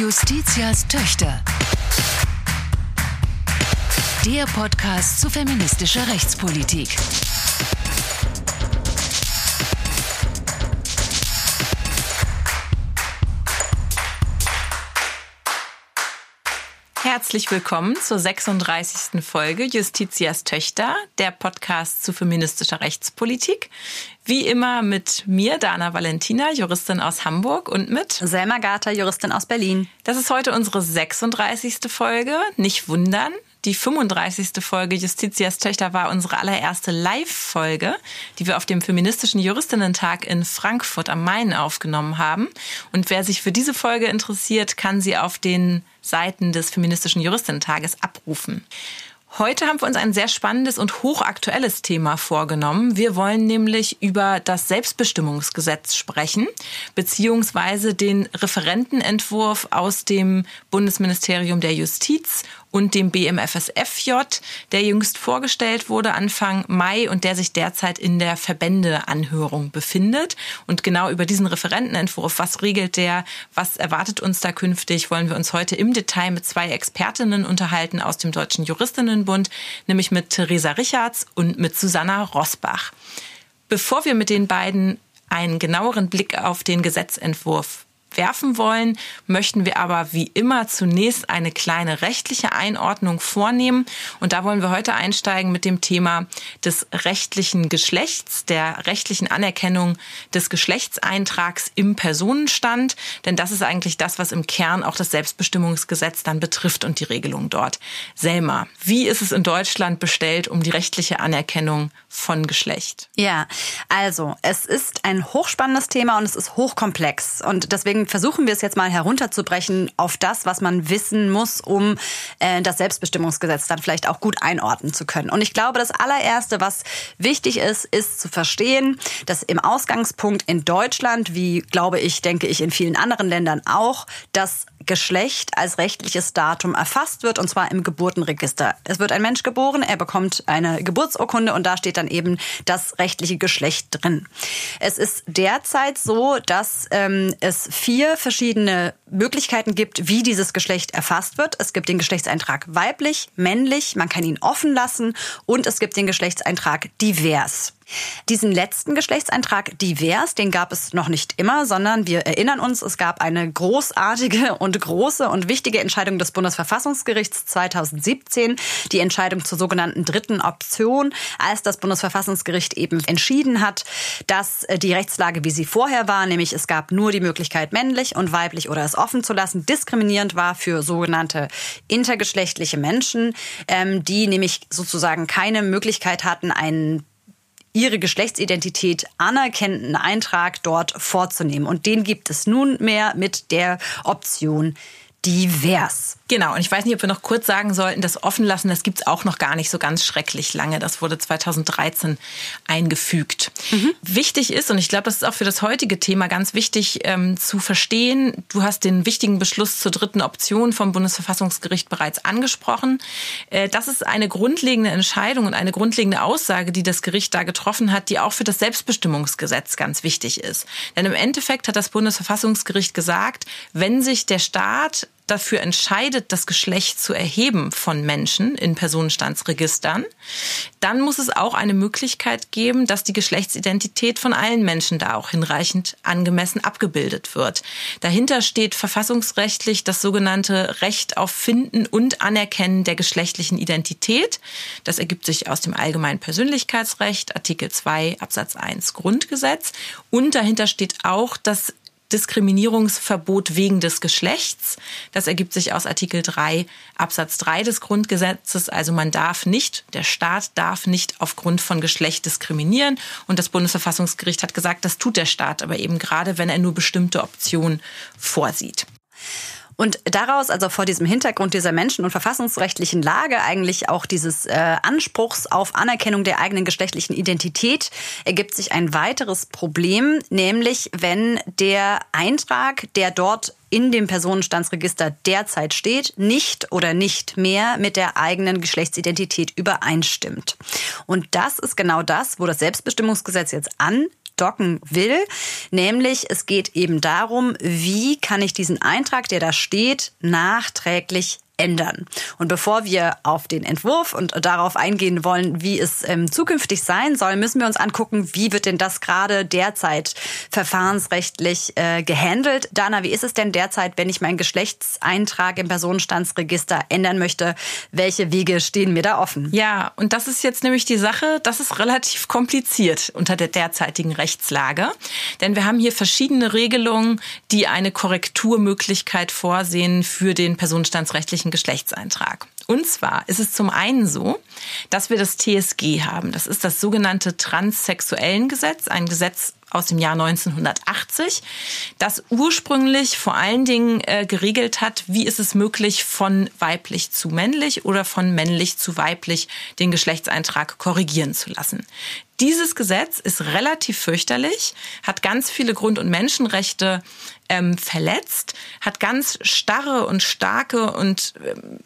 Justitias Töchter. Der Podcast zu feministischer Rechtspolitik. Herzlich willkommen zur 36. Folge Justitias Töchter, der Podcast zu feministischer Rechtspolitik. Wie immer mit mir, Dana Valentina, Juristin aus Hamburg und mit Selma Gata, Juristin aus Berlin. Das ist heute unsere 36. Folge. Nicht wundern, die 35. Folge Justitias Töchter war unsere allererste Live-Folge, die wir auf dem Feministischen Juristinnen-Tag in Frankfurt am Main aufgenommen haben. Und wer sich für diese Folge interessiert, kann sie auf den Seiten des Feministischen Juristinnen-Tages abrufen. Heute haben wir uns ein sehr spannendes und hochaktuelles Thema vorgenommen. Wir wollen nämlich über das Selbstbestimmungsgesetz sprechen, beziehungsweise den Referentenentwurf aus dem Bundesministerium der Justiz und dem BMFSFJ, der jüngst vorgestellt wurde Anfang Mai und der sich derzeit in der Verbändeanhörung befindet. Und genau über diesen Referentenentwurf, was regelt der, was erwartet uns da künftig, wollen wir uns heute im Detail mit zwei Expertinnen unterhalten aus dem Deutschen Juristinnenbund, nämlich mit Theresa Richards und mit Susanna Rosbach. Bevor wir mit den beiden einen genaueren Blick auf den Gesetzentwurf werfen wollen, möchten wir aber wie immer zunächst eine kleine rechtliche Einordnung vornehmen. Und da wollen wir heute einsteigen mit dem Thema des rechtlichen Geschlechts, der rechtlichen Anerkennung des Geschlechtseintrags im Personenstand. Denn das ist eigentlich das, was im Kern auch das Selbstbestimmungsgesetz dann betrifft und die Regelung dort. Selma, wie ist es in Deutschland bestellt um die rechtliche Anerkennung von Geschlecht? Ja, also es ist ein hochspannendes Thema und es ist hochkomplex. Und deswegen deswegen versuchen wir es jetzt mal herunterzubrechen auf das, was man wissen muss, um äh, das Selbstbestimmungsgesetz dann vielleicht auch gut einordnen zu können. Und ich glaube, das allererste, was wichtig ist, ist zu verstehen, dass im Ausgangspunkt in Deutschland, wie glaube ich, denke ich in vielen anderen Ländern auch, das Geschlecht als rechtliches Datum erfasst wird, und zwar im Geburtenregister. Es wird ein Mensch geboren, er bekommt eine Geburtsurkunde und da steht dann eben das rechtliche Geschlecht drin. Es ist derzeit so, dass ähm, es vier verschiedene Möglichkeiten gibt, wie dieses Geschlecht erfasst wird. Es gibt den Geschlechtseintrag weiblich, männlich, man kann ihn offen lassen und es gibt den Geschlechtseintrag divers. Diesen letzten Geschlechtseintrag divers, den gab es noch nicht immer, sondern wir erinnern uns, es gab eine großartige und große und wichtige Entscheidung des Bundesverfassungsgerichts 2017, die Entscheidung zur sogenannten dritten Option, als das Bundesverfassungsgericht eben entschieden hat, dass die Rechtslage, wie sie vorher war, nämlich es gab nur die Möglichkeit männlich und weiblich oder es offen zu lassen, diskriminierend war für sogenannte intergeschlechtliche Menschen, ähm, die nämlich sozusagen keine Möglichkeit hatten, einen ihre Geschlechtsidentität anerkennenden Eintrag dort vorzunehmen. Und den gibt es nunmehr mit der Option divers. Genau, und ich weiß nicht, ob wir noch kurz sagen sollten, das offen lassen, das gibt's auch noch gar nicht so ganz schrecklich lange. Das wurde 2013 eingefügt. Mhm. Wichtig ist, und ich glaube, das ist auch für das heutige Thema ganz wichtig ähm, zu verstehen, du hast den wichtigen Beschluss zur dritten Option vom Bundesverfassungsgericht bereits angesprochen. Äh, das ist eine grundlegende Entscheidung und eine grundlegende Aussage, die das Gericht da getroffen hat, die auch für das Selbstbestimmungsgesetz ganz wichtig ist. Denn im Endeffekt hat das Bundesverfassungsgericht gesagt, wenn sich der Staat dafür entscheidet, das Geschlecht zu erheben von Menschen in Personenstandsregistern, dann muss es auch eine Möglichkeit geben, dass die Geschlechtsidentität von allen Menschen da auch hinreichend angemessen abgebildet wird. Dahinter steht verfassungsrechtlich das sogenannte Recht auf Finden und Anerkennen der geschlechtlichen Identität. Das ergibt sich aus dem Allgemeinen Persönlichkeitsrecht, Artikel 2 Absatz 1 Grundgesetz. Und dahinter steht auch das Diskriminierungsverbot wegen des Geschlechts. Das ergibt sich aus Artikel 3 Absatz 3 des Grundgesetzes. Also man darf nicht, der Staat darf nicht aufgrund von Geschlecht diskriminieren. Und das Bundesverfassungsgericht hat gesagt, das tut der Staat aber eben gerade, wenn er nur bestimmte Optionen vorsieht. Und daraus, also vor diesem Hintergrund dieser menschen- und verfassungsrechtlichen Lage, eigentlich auch dieses äh, Anspruchs auf Anerkennung der eigenen geschlechtlichen Identität, ergibt sich ein weiteres Problem, nämlich wenn der Eintrag, der dort in dem Personenstandsregister derzeit steht, nicht oder nicht mehr mit der eigenen Geschlechtsidentität übereinstimmt. Und das ist genau das, wo das Selbstbestimmungsgesetz jetzt an aufdocken will. Nämlich, es geht eben darum, wie kann ich diesen Eintrag, der da steht, nachträglich ändern. Und bevor wir auf den Entwurf und darauf eingehen wollen, wie es ähm, zukünftig sein soll, müssen wir uns angucken, wie wird denn das gerade derzeit verfahrensrechtlich äh, gehandelt. Dana, wie ist es denn derzeit, wenn ich meinen Geschlechtseintrag im Personenstandsregister ändern möchte? Welche Wege stehen mir da offen? Ja, und das ist jetzt nämlich die Sache, das ist relativ kompliziert unter der derzeitigen Rechtslage. Denn wir haben hier verschiedene Regelungen, die eine Korrekturmöglichkeit vorsehen für den personenstandsrechtlichen männlichen Geschlechtseintrag. Und zwar ist es zum einen so, dass wir das TSG haben. Das ist das sogenannte Transsexuellengesetz, ein Gesetz aus dem Jahr 1980, das ursprünglich vor allen Dingen äh, geregelt hat, wie ist es möglich, von weiblich zu männlich oder von männlich zu weiblich den Geschlechtseintrag korrigieren zu lassen. Dieses Gesetz ist relativ fürchterlich, hat ganz viele Grund- und Menschenrechte ähm, verletzt, hat ganz starre und starke und ähm,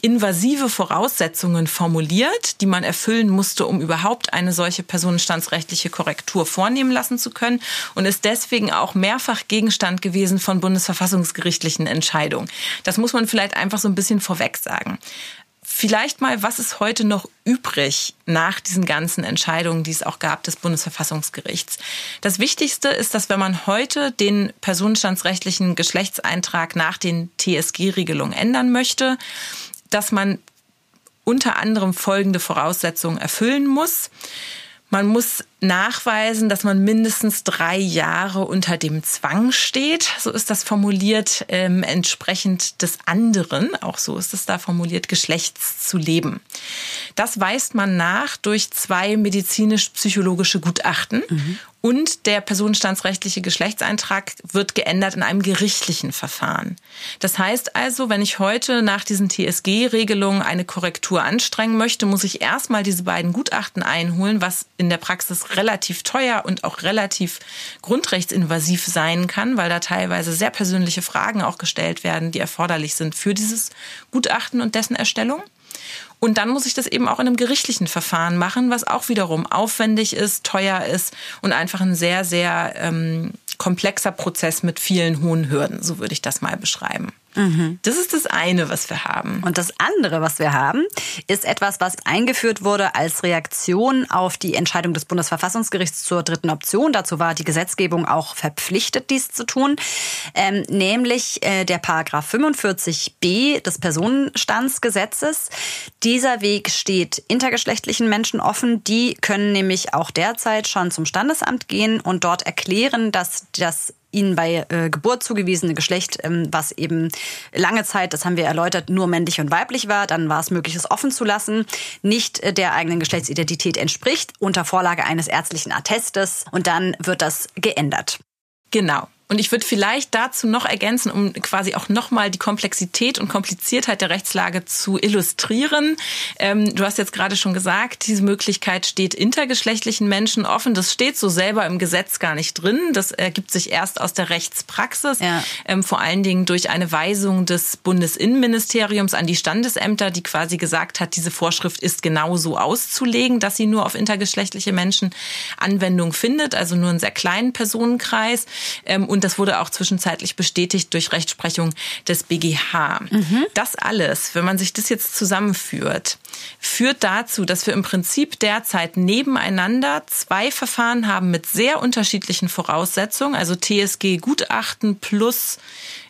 invasive Voraussetzungen formuliert, die man erfüllen musste, um überhaupt eine solche personenstandsrechtliche Korrektur vornehmen lassen zu können und ist deswegen auch mehrfach Gegenstand gewesen von bundesverfassungsgerichtlichen Entscheidungen. Das muss man vielleicht einfach so ein bisschen vorweg sagen. Vielleicht mal, was ist heute noch übrig nach diesen ganzen Entscheidungen, die es auch gab des Bundesverfassungsgerichts? Das Wichtigste ist, dass wenn man heute den personenstandsrechtlichen Geschlechtseintrag nach den TSG-Regelungen ändern möchte, dass man unter anderem folgende Voraussetzungen erfüllen muss. Man muss nachweisen, dass man mindestens drei Jahre unter dem Zwang steht. So ist das formuliert, ähm, entsprechend des anderen, auch so ist es da formuliert, Geschlechts zu leben. Das weist man nach durch zwei medizinisch-psychologische Gutachten. Mhm. Und der personenstandsrechtliche Geschlechtseintrag wird geändert in einem gerichtlichen Verfahren. Das heißt also, wenn ich heute nach diesen TSG-Regelungen eine Korrektur anstrengen möchte, muss ich erstmal diese beiden Gutachten einholen, was in der Praxis relativ teuer und auch relativ grundrechtsinvasiv sein kann, weil da teilweise sehr persönliche Fragen auch gestellt werden, die erforderlich sind für dieses Gutachten und dessen Erstellung. Und dann muss ich das eben auch in einem gerichtlichen Verfahren machen, was auch wiederum aufwendig ist, teuer ist und einfach ein sehr, sehr ähm, komplexer Prozess mit vielen hohen Hürden. So würde ich das mal beschreiben. Mhm. Das ist das eine, was wir haben. Und das andere, was wir haben, ist etwas, was eingeführt wurde als Reaktion auf die Entscheidung des Bundesverfassungsgerichts zur dritten Option. Dazu war die Gesetzgebung auch verpflichtet, dies zu tun. Ähm, nämlich äh, der Paragraph 45b des Personenstandsgesetzes. Dieser Weg steht intergeschlechtlichen Menschen offen. Die können nämlich auch derzeit schon zum Standesamt gehen und dort erklären, dass das ihnen bei äh, Geburt zugewiesene Geschlecht, ähm, was eben lange Zeit, das haben wir erläutert, nur männlich und weiblich war, dann war es möglich, es offen zu lassen, nicht äh, der eigenen Geschlechtsidentität entspricht, unter Vorlage eines ärztlichen Attestes und dann wird das geändert. Genau. Und ich würde vielleicht dazu noch ergänzen, um quasi auch nochmal die Komplexität und Kompliziertheit der Rechtslage zu illustrieren. Ähm, du hast jetzt gerade schon gesagt, diese Möglichkeit steht intergeschlechtlichen Menschen offen. Das steht so selber im Gesetz gar nicht drin. Das ergibt sich erst aus der Rechtspraxis, ja. ähm, vor allen Dingen durch eine Weisung des Bundesinnenministeriums an die Standesämter, die quasi gesagt hat, diese Vorschrift ist genauso auszulegen, dass sie nur auf intergeschlechtliche Menschen Anwendung findet, also nur einen sehr kleinen Personenkreis. Ähm, und das wurde auch zwischenzeitlich bestätigt durch Rechtsprechung des BGH. Mhm. Das alles, wenn man sich das jetzt zusammenführt, führt dazu, dass wir im Prinzip derzeit nebeneinander zwei Verfahren haben mit sehr unterschiedlichen Voraussetzungen, also TSG-Gutachten plus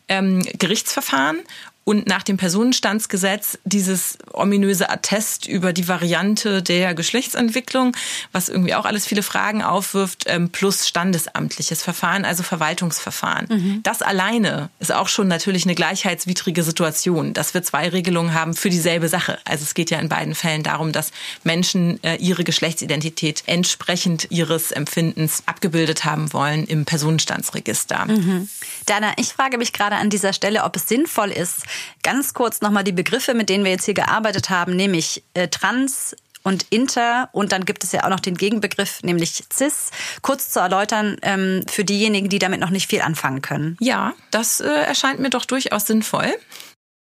ähm, Gerichtsverfahren und nach dem Personenstandsgesetz dieses ominöse Attest über die Variante der Geschlechtsentwicklung, was irgendwie auch alles viele Fragen aufwirft, ähm, plus standesamtliches Verfahren, also Verwaltungsverfahren. Mhm. Das alleine ist auch schon natürlich eine gleichheitswidrige Situation, dass wir zwei Regelungen haben für dieselbe Sache. Also es geht ja in beiden Fällen darum, dass Menschen äh, ihre Geschlechtsidentität entsprechend ihres Empfindens abgebildet haben wollen im Personenstandsregister. Mhm. Dana, ich frage mich gerade an dieser Stelle, ob es sinnvoll ist, Ganz kurz nochmal die Begriffe, mit denen wir jetzt hier gearbeitet haben, nämlich äh, trans, und Inter und dann gibt es ja auch noch den Gegenbegriff, nämlich Cis, kurz zu erläutern ähm, für diejenigen, die damit noch nicht viel anfangen können. Ja, das äh, erscheint mir doch durchaus sinnvoll.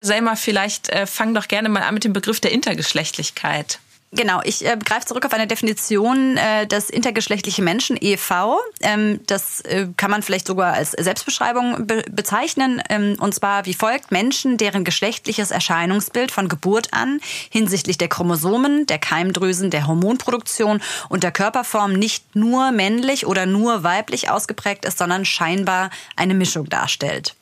Selma, vielleicht äh, fang doch gerne mal an mit dem Begriff der Intergeschlechtlichkeit. Genau, ich äh, greife zurück auf eine Definition äh, des intergeschlechtlichen Menschen, EV. Ähm, das äh, kann man vielleicht sogar als Selbstbeschreibung be bezeichnen. Ähm, und zwar wie folgt. Menschen, deren geschlechtliches Erscheinungsbild von Geburt an hinsichtlich der Chromosomen, der Keimdrüsen, der Hormonproduktion und der Körperform nicht nur männlich oder nur weiblich ausgeprägt ist, sondern scheinbar eine Mischung darstellt.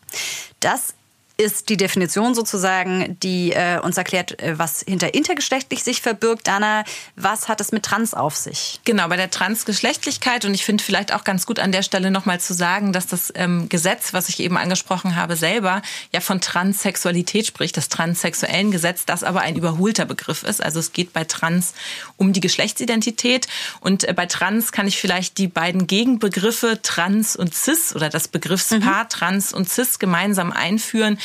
Das ist die Definition sozusagen, die äh, uns erklärt, äh, was hinter intergeschlechtlich sich verbirgt. Dana, was hat es mit Trans auf sich? Genau, bei der Transgeschlechtlichkeit und ich finde vielleicht auch ganz gut an der Stelle nochmal zu sagen, dass das ähm, Gesetz, was ich eben angesprochen habe, selber ja von Transsexualität spricht, das transsexuellen Gesetz, das aber ein überholter Begriff ist. Also es geht bei Trans um die Geschlechtsidentität und äh, bei Trans kann ich vielleicht die beiden Gegenbegriffe Trans und Cis oder das Begriffspaar mhm. Trans und Cis gemeinsam einführen,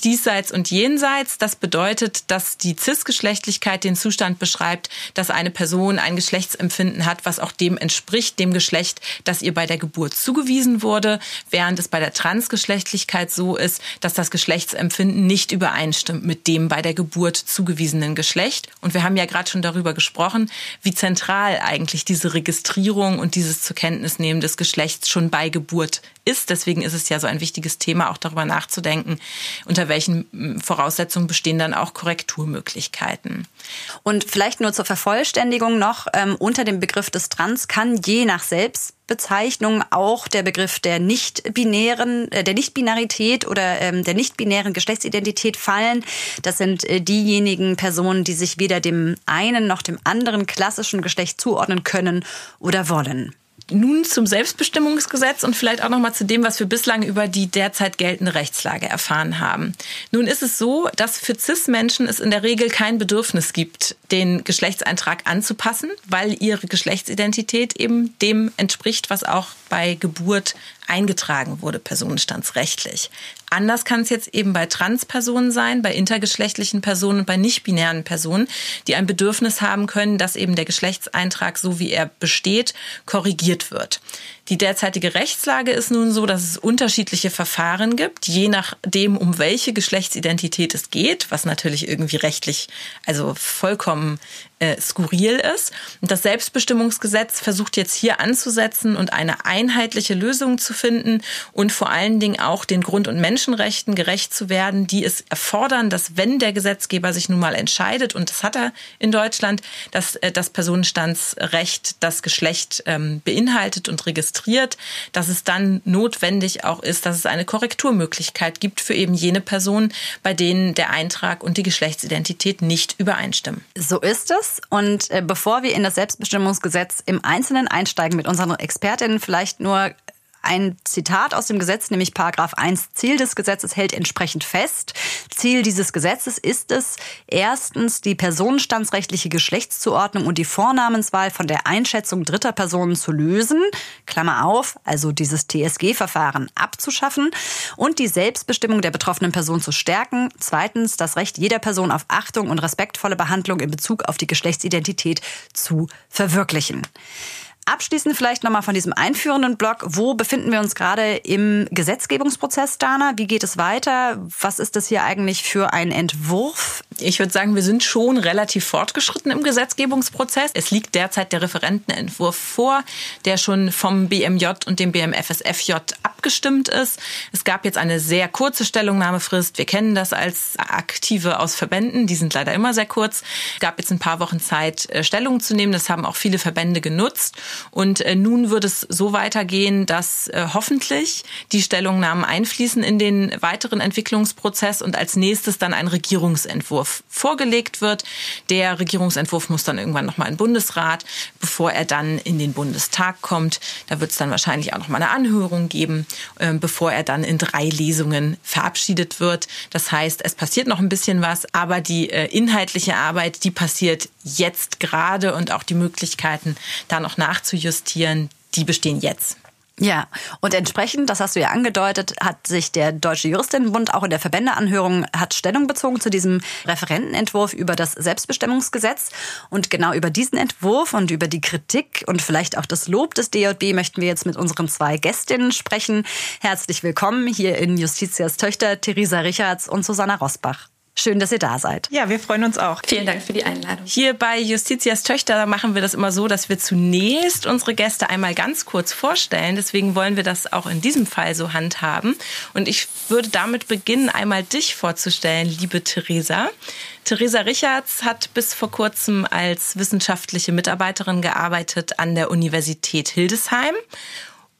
diesseits und jenseits. Das bedeutet, dass die Cis-Geschlechtlichkeit den Zustand beschreibt, dass eine Person ein Geschlechtsempfinden hat, was auch dem entspricht, dem Geschlecht, das ihr bei der Geburt zugewiesen wurde, während es bei der Transgeschlechtlichkeit so ist, dass das Geschlechtsempfinden nicht übereinstimmt mit dem bei der Geburt zugewiesenen Geschlecht. Und wir haben ja gerade schon darüber gesprochen, wie zentral eigentlich diese Registrierung und dieses zur Kenntnis nehmen des Geschlechts schon bei Geburt ist. Deswegen ist es ja so ein wichtiges Thema, auch darüber nachzudenken, unter welchen hm, Voraussetzungen bestehen dann auch Korrekturmöglichkeiten. Und vielleicht nur zur Vervollständigung noch, ähm, unter dem Begriff des Trans kann je nach Selbstbezeichnung auch der Begriff der nicht-binären, äh, der Nichtbinarität oder ähm, der nicht-binären Geschlechtsidentität fallen. Das sind äh, diejenigen Personen, die sich weder dem einen noch dem anderen klassischen Geschlecht zuordnen können oder wollen. Nun zum Selbstbestimmungsgesetz und vielleicht auch noch mal zu dem, was wir bislang über die derzeit geltende Rechtslage erfahren haben. Nun ist es so, dass für CIS-Menschen es in der Regel kein Bedürfnis gibt, den Geschlechtseintrag anzupassen, weil ihre Geschlechtsidentität eben dem entspricht, was auch bei Geburt eingetragen wurde, personenstandsrechtlich. Anders kann es jetzt eben bei Transpersonen sein, bei intergeschlechtlichen Personen und bei nicht-binären Personen, die ein Bedürfnis haben können, dass eben der Geschlechtseintrag, so wie er besteht, korrigiert wird. Die derzeitige Rechtslage ist nun so, dass es unterschiedliche Verfahren gibt, je nachdem, um welche Geschlechtsidentität es geht, was natürlich irgendwie rechtlich also vollkommen äh, skurril ist. Und das Selbstbestimmungsgesetz versucht jetzt hier anzusetzen und eine einheitliche Lösung zu finden und vor allen Dingen auch den Grund- und Menschenrechten gerecht zu werden, die es erfordern, dass wenn der Gesetzgeber sich nun mal entscheidet, und das hat er in Deutschland, dass äh, das Personenstandsrecht das Geschlecht ähm, beinhaltet und registriert, registriert, dass es dann notwendig auch ist, dass es eine Korrekturmöglichkeit gibt für eben jene Personen, bei denen der Eintrag und die Geschlechtsidentität nicht übereinstimmen. So ist es. Und äh, bevor wir in das Selbstbestimmungsgesetz im Einzelnen einsteigen mit unseren Expertinnen, vielleicht nur ein Zitat aus dem Gesetz, nämlich Paragraph 1 Ziel des Gesetzes hält entsprechend fest. Ziel dieses Gesetzes ist es, erstens die personenstandsrechtliche Geschlechtszuordnung und die Vornamenswahl von der Einschätzung dritter Personen zu lösen, Klammer auf, also dieses TSG-Verfahren abzuschaffen und die Selbstbestimmung der betroffenen Person zu stärken. Zweitens das Recht jeder Person auf Achtung und respektvolle Behandlung in Bezug auf die Geschlechtsidentität zu verwirklichen. Abschließend vielleicht nochmal von diesem einführenden Block. Wo befinden wir uns gerade im Gesetzgebungsprozess, Dana? Wie geht es weiter? Was ist das hier eigentlich für ein Entwurf? Ich würde sagen, wir sind schon relativ fortgeschritten im Gesetzgebungsprozess. Es liegt derzeit der Referentenentwurf vor, der schon vom BMJ und dem BMFSFJ abgestimmt ist. Es gab jetzt eine sehr kurze Stellungnahmefrist. Wir kennen das als Aktive aus Verbänden. Die sind leider immer sehr kurz. Es gab jetzt ein paar Wochen Zeit, äh, Stellung zu nehmen. Das haben auch viele Verbände genutzt. Und äh, nun wird es so weitergehen, dass äh, hoffentlich die Stellungnahmen einfließen in den weiteren Entwicklungsprozess und als nächstes dann ein Regierungsentwurf vorgelegt wird. Der Regierungsentwurf muss dann irgendwann nochmal in den Bundesrat, bevor er dann in den Bundestag kommt. Da wird es dann wahrscheinlich auch nochmal eine Anhörung geben, äh, bevor er dann in drei Lesungen verabschiedet wird. Das heißt, es passiert noch ein bisschen was, aber die äh, inhaltliche Arbeit, die passiert jetzt gerade und auch die Möglichkeiten, da noch nachzujustieren, die bestehen jetzt. Ja, und entsprechend, das hast du ja angedeutet, hat sich der Deutsche Juristinnenbund auch in der Verbändeanhörung hat Stellung bezogen zu diesem Referentenentwurf über das Selbstbestimmungsgesetz. Und genau über diesen Entwurf und über die Kritik und vielleicht auch das Lob des DJB möchten wir jetzt mit unseren zwei Gästinnen sprechen. Herzlich willkommen hier in Justitias Töchter, Theresa Richards und Susanna Rosbach. Schön, dass ihr da seid. Ja, wir freuen uns auch. Vielen Dank für die Einladung. Hier bei Justitias Töchter machen wir das immer so, dass wir zunächst unsere Gäste einmal ganz kurz vorstellen. Deswegen wollen wir das auch in diesem Fall so handhaben. Und ich würde damit beginnen, einmal dich vorzustellen, liebe Theresa. Theresa Richards hat bis vor kurzem als wissenschaftliche Mitarbeiterin gearbeitet an der Universität Hildesheim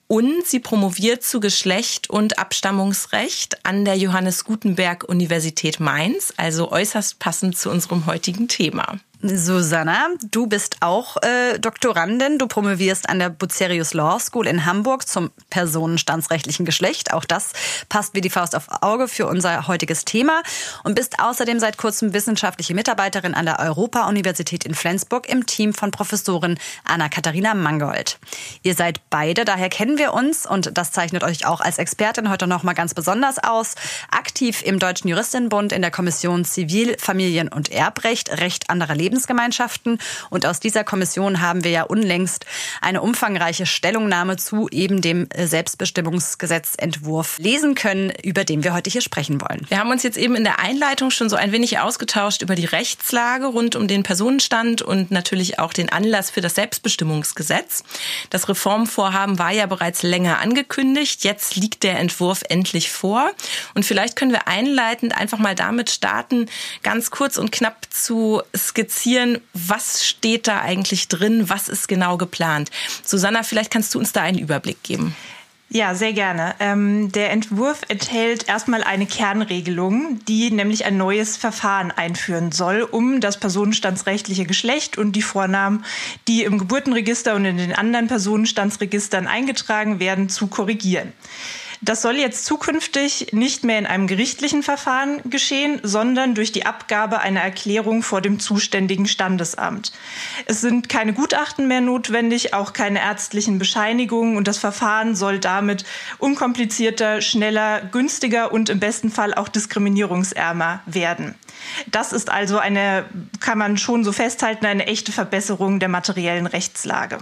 und sie promoviert zu Geschlecht und Abstammungsrecht an der Johannes Gutenberg Universität Mainz, also äußerst passend zu unserem heutigen Thema. Susanna, du bist auch äh, Doktorandin. Du promovierst an der Bucerius Law School in Hamburg zum personenstandsrechtlichen Geschlecht. Auch das passt wie die Faust auf Auge für unser heutiges Thema. Und bist außerdem seit kurzem wissenschaftliche Mitarbeiterin an der Europa-Universität in Flensburg im Team von Professorin Anna-Katharina Mangold. Ihr seid beide, daher kennen wir uns und das zeichnet euch auch als Expertin heute noch mal ganz besonders aus. Aktiv im Deutschen Juristinnenbund in der Kommission Zivil, Familien- und Erbrecht, Recht anderer Leben Lebensgemeinschaften. Und aus dieser Kommission haben wir ja unlängst eine umfangreiche Stellungnahme zu eben dem Selbstbestimmungsgesetzentwurf lesen können, über den wir heute hier sprechen wollen. Wir haben uns jetzt eben in der Einleitung schon so ein wenig ausgetauscht über die Rechtslage rund um den Personenstand und natürlich auch den Anlass für das Selbstbestimmungsgesetz. Das Reformvorhaben war ja bereits länger angekündigt. Jetzt liegt der Entwurf endlich vor. Und vielleicht können wir einleitend einfach mal damit starten, ganz kurz und knapp zu skizzieren, skizzieren, was steht da eigentlich drin, was ist genau geplant. Susanna, vielleicht kannst du uns da einen Überblick geben. Ja, sehr gerne. Ähm, der Entwurf enthält erstmal eine Kernregelung, die nämlich ein neues Verfahren einführen soll, um das personenstandsrechtliche Geschlecht und die Vornamen, die im Geburtenregister und in den anderen Personenstandsregistern eingetragen werden, zu korrigieren. Das soll jetzt zukünftig nicht mehr in einem gerichtlichen Verfahren geschehen, sondern durch die Abgabe einer Erklärung vor dem zuständigen Standesamt. Es sind keine Gutachten mehr notwendig, auch keine ärztlichen Bescheinigungen und das Verfahren soll damit unkomplizierter, schneller, günstiger und im besten Fall auch diskriminierungsärmer werden. Das ist also eine, kann man schon so festhalten, eine echte Verbesserung der materiellen Rechtslage.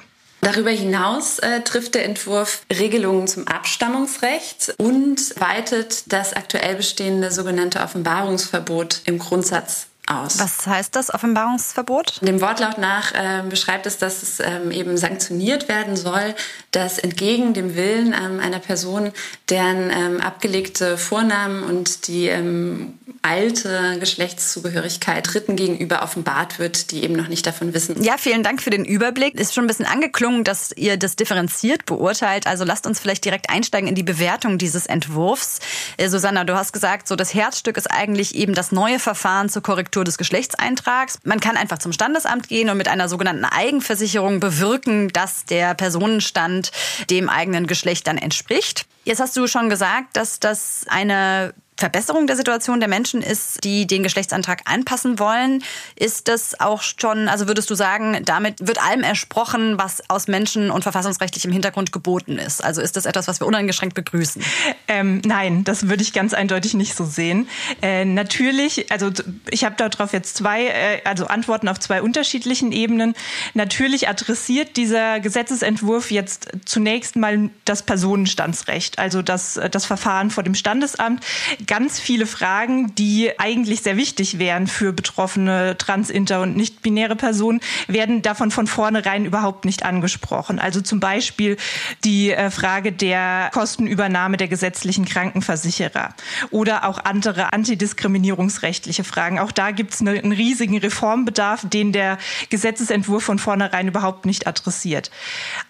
Darüber hinaus äh, trifft der Entwurf Regelungen zum Abstammungsrecht und weitet das aktuell bestehende sogenannte Offenbarungsverbot im Grundsatz aus. Was heißt das Offenbarungsverbot? Dem Wortlaut nach äh, beschreibt es, dass es ähm, eben sanktioniert werden soll, dass entgegen dem Willen ähm, einer Person, deren ähm, abgelegte Vornamen und die ähm, alte Geschlechtszugehörigkeit Dritten gegenüber offenbart wird, die eben noch nicht davon wissen. Ja, vielen Dank für den Überblick. Ist schon ein bisschen angeklungen, dass ihr das differenziert beurteilt. Also lasst uns vielleicht direkt einsteigen in die Bewertung dieses Entwurfs. Äh, Susanna, du hast gesagt, so das Herzstück ist eigentlich eben das neue Verfahren zur Korrektur Korrektur des Geschlechtseintrags. Man kann einfach zum Standesamt gehen und mit einer sogenannten Eigenversicherung bewirken, dass der Personenstand dem eigenen Geschlecht dann entspricht. Jetzt hast du schon gesagt, dass das eine Verbesserung der Situation der Menschen ist, die den Geschlechtsantrag anpassen wollen. Ist das auch schon, also würdest du sagen, damit wird allem ersprochen, was aus Menschen- und verfassungsrechtlichem Hintergrund geboten ist? Also ist das etwas, was wir uneingeschränkt begrüßen? Ähm, nein, das würde ich ganz eindeutig nicht so sehen. Äh, natürlich, also ich habe darauf jetzt zwei, äh, also Antworten auf zwei unterschiedlichen Ebenen. Natürlich adressiert dieser Gesetzesentwurf jetzt zunächst mal das Personenstandsrecht, also das, das Verfahren vor dem Standesamt ganz viele Fragen, die eigentlich sehr wichtig wären für betroffene trans-, inter- und nicht-binäre Personen, werden davon von vornherein überhaupt nicht angesprochen. Also zum Beispiel die äh, Frage der Kostenübernahme der gesetzlichen Krankenversicherer oder auch andere antidiskriminierungsrechtliche Fragen. Auch da gibt es einen riesigen Reformbedarf, den der Gesetzesentwurf von vornherein überhaupt nicht adressiert.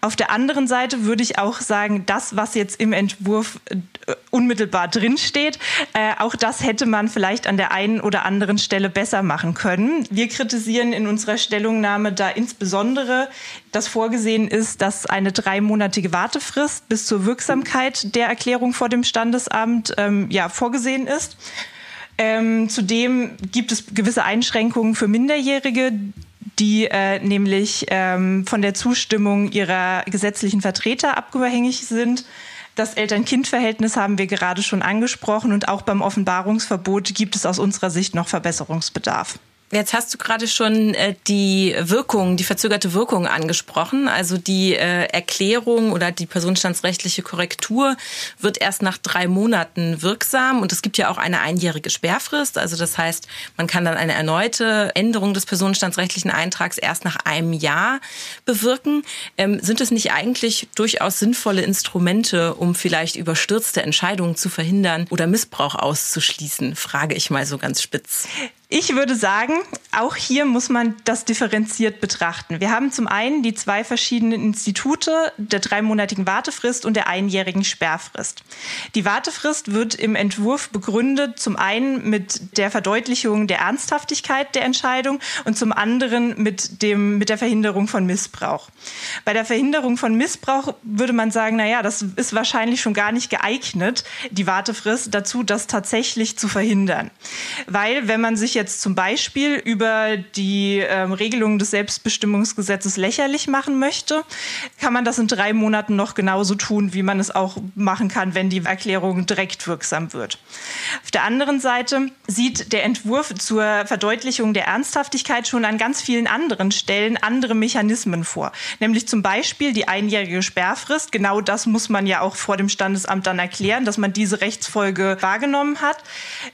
Auf der anderen Seite würde ich auch sagen, das, was jetzt im Entwurf äh, unmittelbar drinsteht, äh, auch das hätte man vielleicht an der einen oder anderen Stelle besser machen können. Wir kritisieren in unserer Stellungnahme da insbesondere, dass vorgesehen ist, dass eine dreimonatige Wartefrist bis zur Wirksamkeit der Erklärung vor dem Standesamt ähm, ja, vorgesehen ist. Ähm, zudem gibt es gewisse Einschränkungen für Minderjährige, die äh, nämlich ähm, von der Zustimmung ihrer gesetzlichen Vertreter abhängig sind. Das Eltern-Kind-Verhältnis haben wir gerade schon angesprochen und auch beim Offenbarungsverbot gibt es aus unserer Sicht noch Verbesserungsbedarf. Jetzt hast du gerade schon äh, die Wirkung, die verzögerte Wirkung angesprochen. Also die äh, Erklärung oder die personenstandsrechtliche Korrektur wird erst nach drei Monaten wirksam und es gibt ja auch eine einjährige Sperrfrist. Also das heißt, man kann dann eine erneute Änderung des personenstandsrechtlichen Eintrags erst nach einem Jahr bewirken. Ähm, sind es nicht eigentlich durchaus sinnvolle Instrumente, um vielleicht überstürzte Entscheidungen zu verhindern oder Missbrauch auszuschließen? Frage ich mal so ganz spitz. Ich würde sagen, auch hier muss man das differenziert betrachten. Wir haben zum einen die zwei verschiedenen Institute der dreimonatigen Wartefrist und der einjährigen Sperrfrist. Die Wartefrist wird im Entwurf begründet zum einen mit der Verdeutlichung der Ernsthaftigkeit der Entscheidung und zum anderen mit dem, mit der Verhinderung von Missbrauch. Bei der Verhinderung von Missbrauch würde man sagen, na ja, das ist wahrscheinlich schon gar nicht geeignet, die Wartefrist dazu, das tatsächlich zu verhindern. Weil wenn man sich jetzt zum Beispiel über die ähm, Regelungen des Selbstbestimmungsgesetzes lächerlich machen möchte, kann man das in drei Monaten noch genauso tun, wie man es auch machen kann, wenn die Erklärung direkt wirksam wird. Auf der anderen Seite sieht der Entwurf zur Verdeutlichung der Ernsthaftigkeit schon an ganz vielen anderen Stellen andere Mechanismen vor, nämlich zum Beispiel die einjährige Sperrfrist. Genau das muss man ja auch vor dem Standesamt dann erklären, dass man diese Rechtsfolge wahrgenommen hat.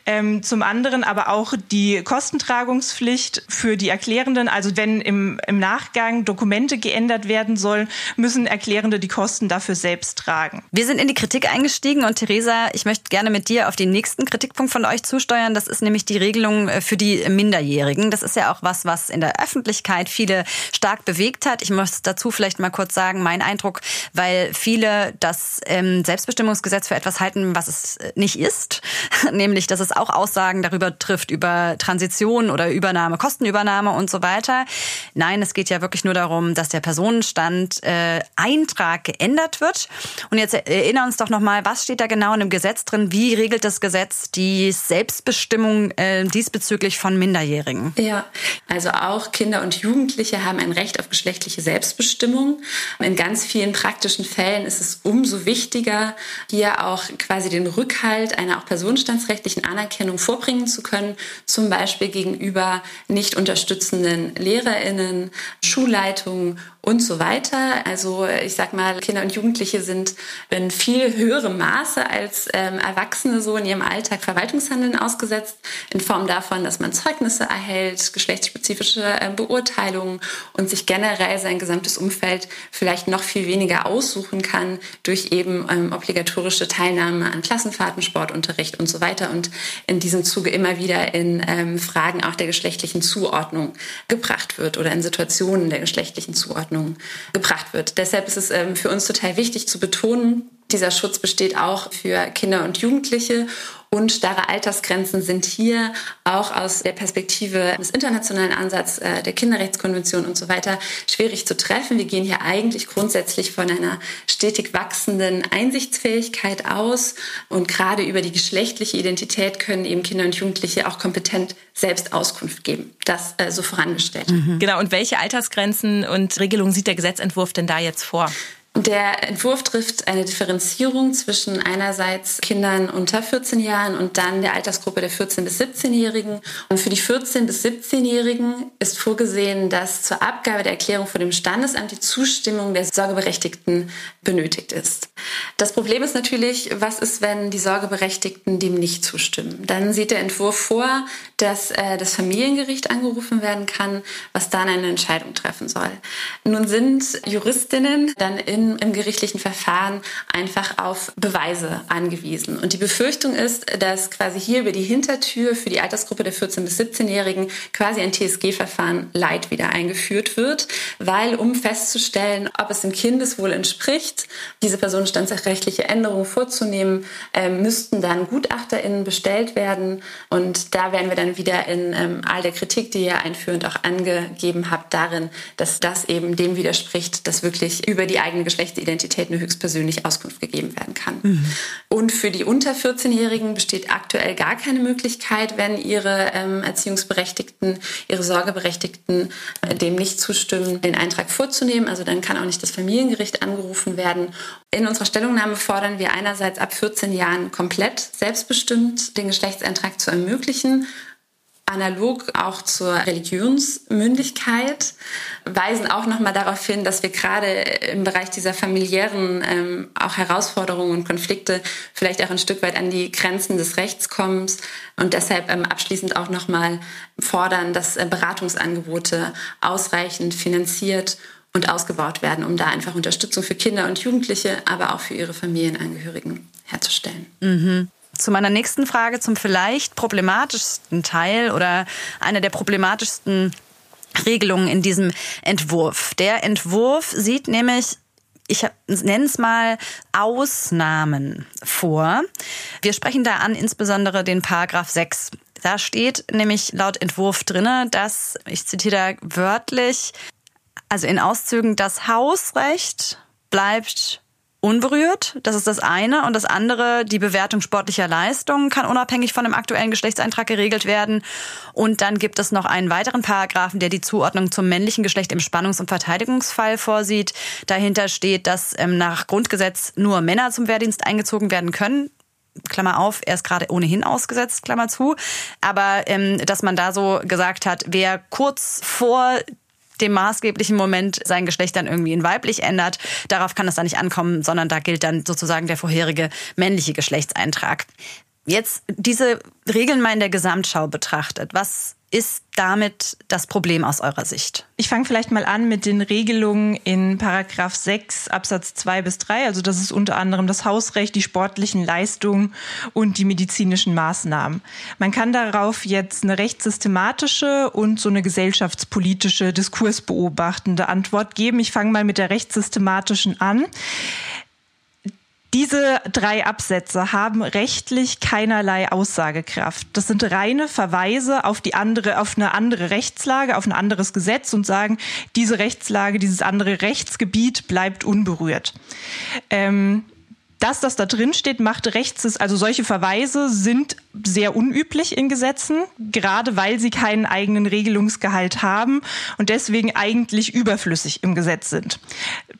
Ähm, zum anderen aber auch die Kostentragungspflicht für die Erklärenden. Also wenn im, im Nachgang Dokumente geändert werden sollen, müssen Erklärende die Kosten dafür selbst tragen. Wir sind in die Kritik eingestiegen und Theresa, ich möchte gerne mit dir auf den nächsten Kritikpunkt von euch zusteuern. Das ist nämlich die Regelung äh, für die Minderjährigen. Das ist ja auch was, was in der Öffentlichkeit viele stark bewegt hat. Ich muss dazu vielleicht mal kurz sagen, mein Eindruck, weil viele das ähm, Selbstbestimmungsgesetz für etwas halten, was es äh, nicht ist, nämlich dass es auch Aussagen darüber trifft, über Transition oder Übernahme, Kostenübernahme und so weiter. Nein, es geht ja wirklich nur darum, dass der Personenstand äh, Eintrag geändert wird. Und jetzt erinnern uns doch noch mal, was steht da genau in dem Gesetz drin? Wie regelt das Gesetz die Selbstbestimmung äh, diesbezüglich von Minderjährigen? Ja, also auch Kinder und Jugendliche haben ein Recht auf geschlechtliche Selbstbestimmung. In ganz vielen praktischen Fällen ist es umso wichtiger, hier auch quasi den Rückhalt einer auch personenstandsrechtlichen Anerkennung vorbringen zu können, zum Beispiel gegenüber nicht unterstützenden Lehrerinnen, Schulleitungen und so weiter. Also ich sag mal, Kinder und Jugendliche sind in viel höherem Maße als ähm, Erwachsene so in ihrem Alltag Verwaltungshandeln ausgesetzt, in Form davon, dass man Zeugnisse erhält, geschlechtsspezifische äh, Beurteilungen und sich generell sein gesamtes Umfeld vielleicht noch viel weniger aussuchen kann durch eben ähm, obligatorische Teilnahme an Klassenfahrten, Sportunterricht und so weiter und in diesem Zuge immer wieder in ähm, Fragen auch der geschlechtlichen Zuordnung gebracht wird oder in Situationen der geschlechtlichen Zuordnung gebracht wird. Deshalb ist es ähm, für uns total wichtig zu betonen, dieser Schutz besteht auch für Kinder und Jugendliche und starre Altersgrenzen sind hier auch aus der Perspektive des internationalen Ansatzes äh, der Kinderrechtskonvention und so weiter schwierig zu treffen. Wir gehen hier eigentlich grundsätzlich von einer stetig wachsenden Einsichtsfähigkeit aus und gerade über die geschlechtliche Identität können eben Kinder und Jugendliche auch kompetent selbst Auskunft geben. Das äh, so vorangestellt. Mhm. Genau. Und welche Altersgrenzen und Regelungen sieht der Gesetzentwurf denn da jetzt vor? Der Entwurf trifft eine Differenzierung zwischen einerseits Kindern unter 14 Jahren und dann der Altersgruppe der 14- bis 17-Jährigen. Und für die 14- bis 17-Jährigen ist vorgesehen, dass zur Abgabe der Erklärung vor dem Standesamt die Zustimmung der Sorgeberechtigten benötigt ist. Das Problem ist natürlich, was ist, wenn die Sorgeberechtigten dem nicht zustimmen? Dann sieht der Entwurf vor, dass äh, das Familiengericht angerufen werden kann, was dann eine Entscheidung treffen soll. Nun sind Juristinnen dann in in, im gerichtlichen Verfahren einfach auf Beweise angewiesen. Und die Befürchtung ist, dass quasi hier über die Hintertür für die Altersgruppe der 14- bis 17-Jährigen quasi ein TSG-Verfahren Light wieder eingeführt wird, weil um festzustellen, ob es dem Kindeswohl entspricht, diese personenstandsrechtliche Änderung vorzunehmen, äh, müssten dann GutachterInnen bestellt werden. Und da wären wir dann wieder in ähm, all der Kritik, die ihr einführend auch angegeben habt, darin, dass das eben dem widerspricht, dass wirklich über die eigene Geschlechtsidentität nur höchstpersönlich Auskunft gegeben werden kann. Mhm. Und für die unter 14-Jährigen besteht aktuell gar keine Möglichkeit, wenn ihre ähm, Erziehungsberechtigten, ihre Sorgeberechtigten äh, dem nicht zustimmen, den Eintrag vorzunehmen. Also dann kann auch nicht das Familiengericht angerufen werden. In unserer Stellungnahme fordern wir einerseits ab 14 Jahren komplett selbstbestimmt den Geschlechtseintrag zu ermöglichen analog auch zur Religionsmündigkeit, weisen auch nochmal darauf hin, dass wir gerade im Bereich dieser familiären ähm, auch Herausforderungen und Konflikte vielleicht auch ein Stück weit an die Grenzen des Rechts kommen und deshalb ähm, abschließend auch nochmal fordern, dass äh, Beratungsangebote ausreichend finanziert und ausgebaut werden, um da einfach Unterstützung für Kinder und Jugendliche, aber auch für ihre Familienangehörigen herzustellen. Mhm zu meiner nächsten Frage, zum vielleicht problematischsten Teil oder einer der problematischsten Regelungen in diesem Entwurf. Der Entwurf sieht nämlich ich nenne es mal Ausnahmen vor. Wir sprechen da an insbesondere den Paragraph 6. Da steht nämlich laut Entwurf drinne, dass, ich zitiere da wörtlich, also in Auszügen, das Hausrecht bleibt unberührt. Das ist das eine. Und das andere, die Bewertung sportlicher Leistungen kann unabhängig von dem aktuellen Geschlechtseintrag geregelt werden. Und dann gibt es noch einen weiteren Paragraphen, der die Zuordnung zum männlichen Geschlecht im Spannungs- und Verteidigungsfall vorsieht. Dahinter steht, dass ähm, nach Grundgesetz nur Männer zum Wehrdienst eingezogen werden können. Klammer auf, er ist gerade ohnehin ausgesetzt, Klammer zu. Aber ähm, dass man da so gesagt hat, wer kurz vor dem maßgeblichen Moment sein Geschlecht dann irgendwie in weiblich ändert. Darauf kann es dann nicht ankommen, sondern da gilt dann sozusagen der vorherige männliche Geschlechtseintrag. Jetzt diese Regeln mal in der Gesamtschau betrachtet. Was ist damit das Problem aus eurer Sicht? Ich fange vielleicht mal an mit den Regelungen in Paragraph 6 Absatz 2 bis 3. Also das ist unter anderem das Hausrecht, die sportlichen Leistungen und die medizinischen Maßnahmen. Man kann darauf jetzt eine rechtssystematische und so eine gesellschaftspolitische, diskursbeobachtende Antwort geben. Ich fange mal mit der rechtssystematischen an. Diese drei Absätze haben rechtlich keinerlei Aussagekraft. Das sind reine Verweise auf die andere, auf eine andere Rechtslage, auf ein anderes Gesetz und sagen, diese Rechtslage, dieses andere Rechtsgebiet bleibt unberührt. Ähm, dass das da drin steht, macht rechts, also solche Verweise sind sehr unüblich in Gesetzen, gerade weil sie keinen eigenen Regelungsgehalt haben und deswegen eigentlich überflüssig im Gesetz sind.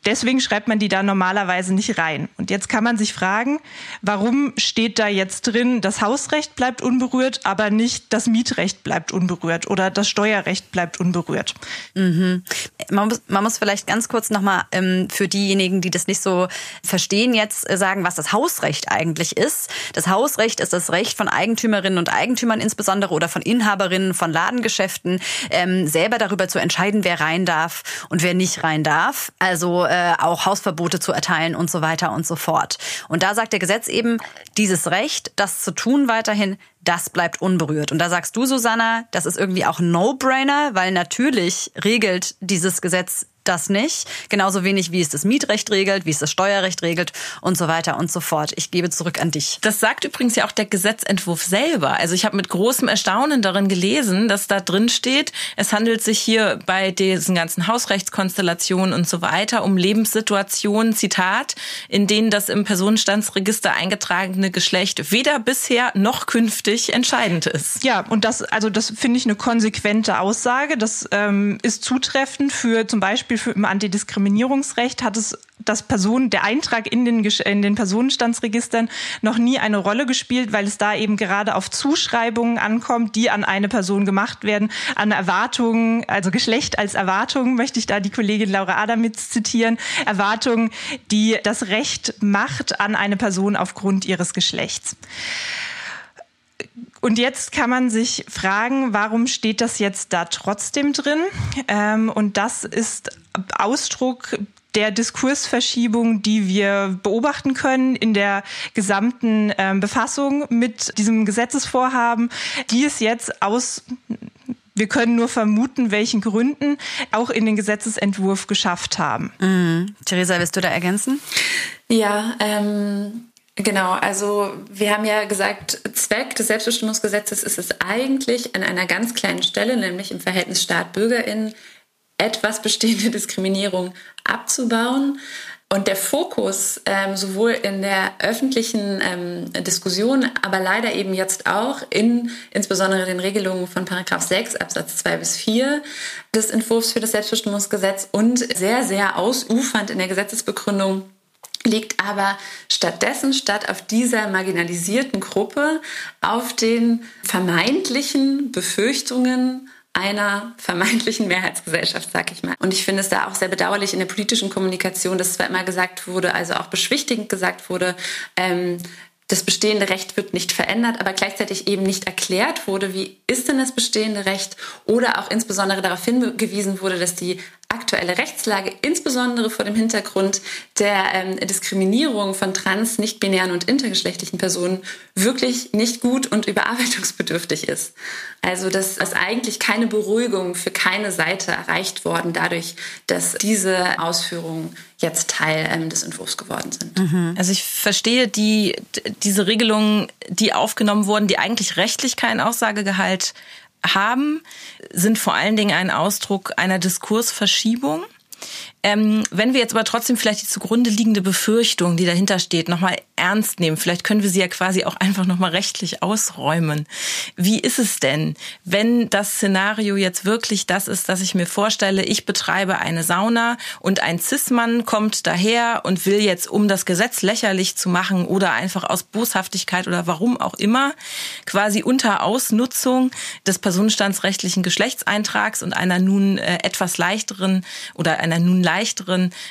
Deswegen schreibt man die da normalerweise nicht rein. Und jetzt kann man sich fragen, warum steht da jetzt drin, das Hausrecht bleibt unberührt, aber nicht das Mietrecht bleibt unberührt oder das Steuerrecht bleibt unberührt. Mhm. Man, muss, man muss vielleicht ganz kurz nochmal ähm, für diejenigen, die das nicht so verstehen, jetzt äh, sagen, was das Hausrecht eigentlich ist. Das Hausrecht ist das Recht von Eigentümerinnen und Eigentümern insbesondere oder von Inhaberinnen von Ladengeschäften, ähm, selber darüber zu entscheiden, wer rein darf und wer nicht rein darf. Also äh, auch Hausverbote zu erteilen und so weiter und so fort. Und da sagt der Gesetz eben, dieses Recht, das zu tun weiterhin, das bleibt unberührt. Und da sagst du, Susanna, das ist irgendwie auch No-Brainer, weil natürlich regelt dieses Gesetz das nicht. Genauso wenig wie es das Mietrecht regelt, wie es das Steuerrecht regelt und so weiter und so fort. Ich gebe zurück an dich. Das sagt übrigens ja auch der Gesetzentwurf selber. Also ich habe mit großem Erstaunen darin gelesen, dass da drin steht, es handelt sich hier bei diesen ganzen Hausrechtskonstellationen und so weiter um Lebenssituationen, Zitat, in denen das im Personenstandsregister eingetragene Geschlecht weder bisher noch künftig entscheidend ist. Ja, und das, also das finde ich eine konsequente Aussage. Das ähm, ist zutreffend für zum Beispiel Beispiel für, im Antidiskriminierungsrecht hat es das Personen, der Eintrag in den, in den Personenstandsregistern noch nie eine Rolle gespielt, weil es da eben gerade auf Zuschreibungen ankommt, die an eine Person gemacht werden, an Erwartungen, also Geschlecht als Erwartungen, möchte ich da die Kollegin Laura Adamitz zitieren, Erwartungen, die das Recht macht an eine Person aufgrund ihres Geschlechts. Und jetzt kann man sich fragen, warum steht das jetzt da trotzdem drin? Ähm, und das ist Ausdruck der Diskursverschiebung, die wir beobachten können in der gesamten ähm, Befassung mit diesem Gesetzesvorhaben, die es jetzt aus wir können nur vermuten, welchen Gründen auch in den Gesetzesentwurf geschafft haben. Mhm. Theresa, willst du da ergänzen? Ja, ähm, Genau, also wir haben ja gesagt, Zweck des Selbstbestimmungsgesetzes ist es eigentlich an einer ganz kleinen Stelle, nämlich im Verhältnis Staat-BürgerInnen, etwas bestehende Diskriminierung abzubauen. Und der Fokus ähm, sowohl in der öffentlichen ähm, Diskussion, aber leider eben jetzt auch in insbesondere den Regelungen von Paragraph 6 Absatz 2 bis 4 des Entwurfs für das Selbstbestimmungsgesetz und sehr, sehr ausufernd in der Gesetzesbegründung liegt aber stattdessen statt auf dieser marginalisierten Gruppe auf den vermeintlichen Befürchtungen einer vermeintlichen Mehrheitsgesellschaft, sag ich mal. Und ich finde es da auch sehr bedauerlich in der politischen Kommunikation, dass zwar immer gesagt wurde, also auch beschwichtigend gesagt wurde, ähm, das bestehende Recht wird nicht verändert, aber gleichzeitig eben nicht erklärt wurde, wie ist denn das bestehende Recht oder auch insbesondere darauf hingewiesen wurde, dass die aktuelle Rechtslage, insbesondere vor dem Hintergrund der ähm, Diskriminierung von trans, nicht-binären und intergeschlechtlichen Personen, wirklich nicht gut und überarbeitungsbedürftig ist. Also dass es eigentlich keine Beruhigung für keine Seite erreicht worden, dadurch, dass diese Ausführungen jetzt Teil ähm, des Entwurfs geworden sind. Mhm. Also ich verstehe die, diese Regelungen, die aufgenommen wurden, die eigentlich rechtlich keinen Aussagegehalt haben, sind vor allen Dingen ein Ausdruck einer Diskursverschiebung. Ähm, wenn wir jetzt aber trotzdem vielleicht die zugrunde liegende Befürchtung, die dahinter steht, nochmal ernst nehmen, vielleicht können wir sie ja quasi auch einfach nochmal rechtlich ausräumen. Wie ist es denn, wenn das Szenario jetzt wirklich das ist, dass ich mir vorstelle, ich betreibe eine Sauna und ein Cis-Mann kommt daher und will jetzt, um das Gesetz lächerlich zu machen oder einfach aus Boshaftigkeit oder warum auch immer, quasi unter Ausnutzung des personenstandsrechtlichen Geschlechtseintrags und einer nun äh, etwas leichteren oder einer nun leichteren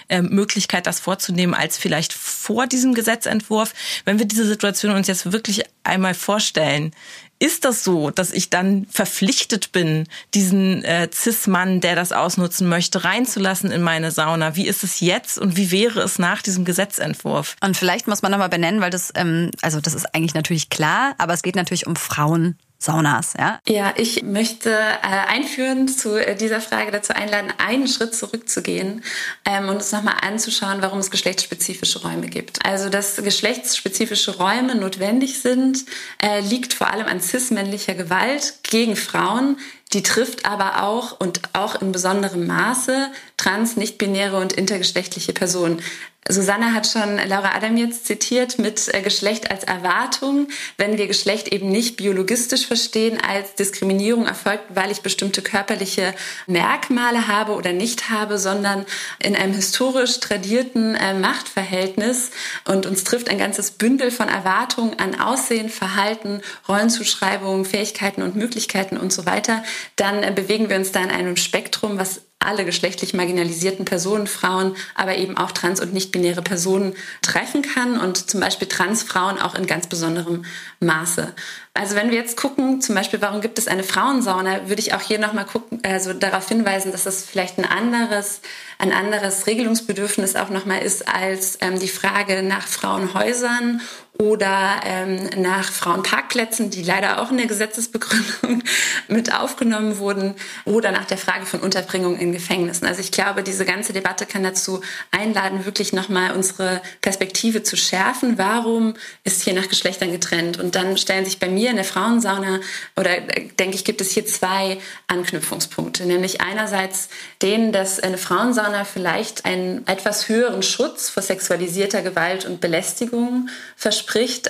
äh, Möglichkeit, das vorzunehmen, als vielleicht vor diesem Gesetzentwurf. Wenn wir diese Situation uns jetzt wirklich einmal vorstellen, ist das so, dass ich dann verpflichtet bin, diesen äh, Cis-Mann, der das ausnutzen möchte, reinzulassen in meine Sauna? Wie ist es jetzt und wie wäre es nach diesem Gesetzentwurf? Und vielleicht muss man nochmal benennen, weil das, ähm, also das ist eigentlich natürlich klar, aber es geht natürlich um Frauen Saunas, ja? Ja, ich möchte äh, einführen zu äh, dieser Frage dazu einladen, einen Schritt zurückzugehen ähm, und uns nochmal anzuschauen, warum es geschlechtsspezifische Räume gibt. Also, dass geschlechtsspezifische Räume notwendig sind, äh, liegt vor allem an cis-männlicher Gewalt gegen Frauen, die trifft aber auch und auch in besonderem Maße trans, nicht-binäre und intergeschlechtliche Personen. Susanne hat schon Laura Adam jetzt zitiert mit äh, Geschlecht als Erwartung. Wenn wir Geschlecht eben nicht biologistisch verstehen als Diskriminierung erfolgt, weil ich bestimmte körperliche Merkmale habe oder nicht habe, sondern in einem historisch tradierten äh, Machtverhältnis und uns trifft ein ganzes Bündel von Erwartungen an Aussehen, Verhalten, Rollenzuschreibungen, Fähigkeiten und Möglichkeiten und so weiter, dann äh, bewegen wir uns da in einem Spektrum, was alle geschlechtlich marginalisierten Personen, Frauen, aber eben auch trans- und nicht-binäre Personen treffen kann und zum Beispiel Transfrauen auch in ganz besonderem Maße. Also wenn wir jetzt gucken, zum Beispiel, warum gibt es eine Frauensauna, würde ich auch hier nochmal gucken, also darauf hinweisen, dass das vielleicht ein anderes, ein anderes Regelungsbedürfnis auch nochmal ist als ähm, die Frage nach Frauenhäusern oder ähm, nach Frauenparkplätzen, die leider auch in der Gesetzesbegründung mit aufgenommen wurden, oder nach der Frage von Unterbringung in Gefängnissen. Also ich glaube, diese ganze Debatte kann dazu einladen, wirklich nochmal unsere Perspektive zu schärfen. Warum ist hier nach Geschlechtern getrennt? Und dann stellen sich bei mir in der Frauensauna oder äh, denke ich, gibt es hier zwei Anknüpfungspunkte. Nämlich einerseits den, dass eine Frauensauna vielleicht einen etwas höheren Schutz vor sexualisierter Gewalt und Belästigung verspricht,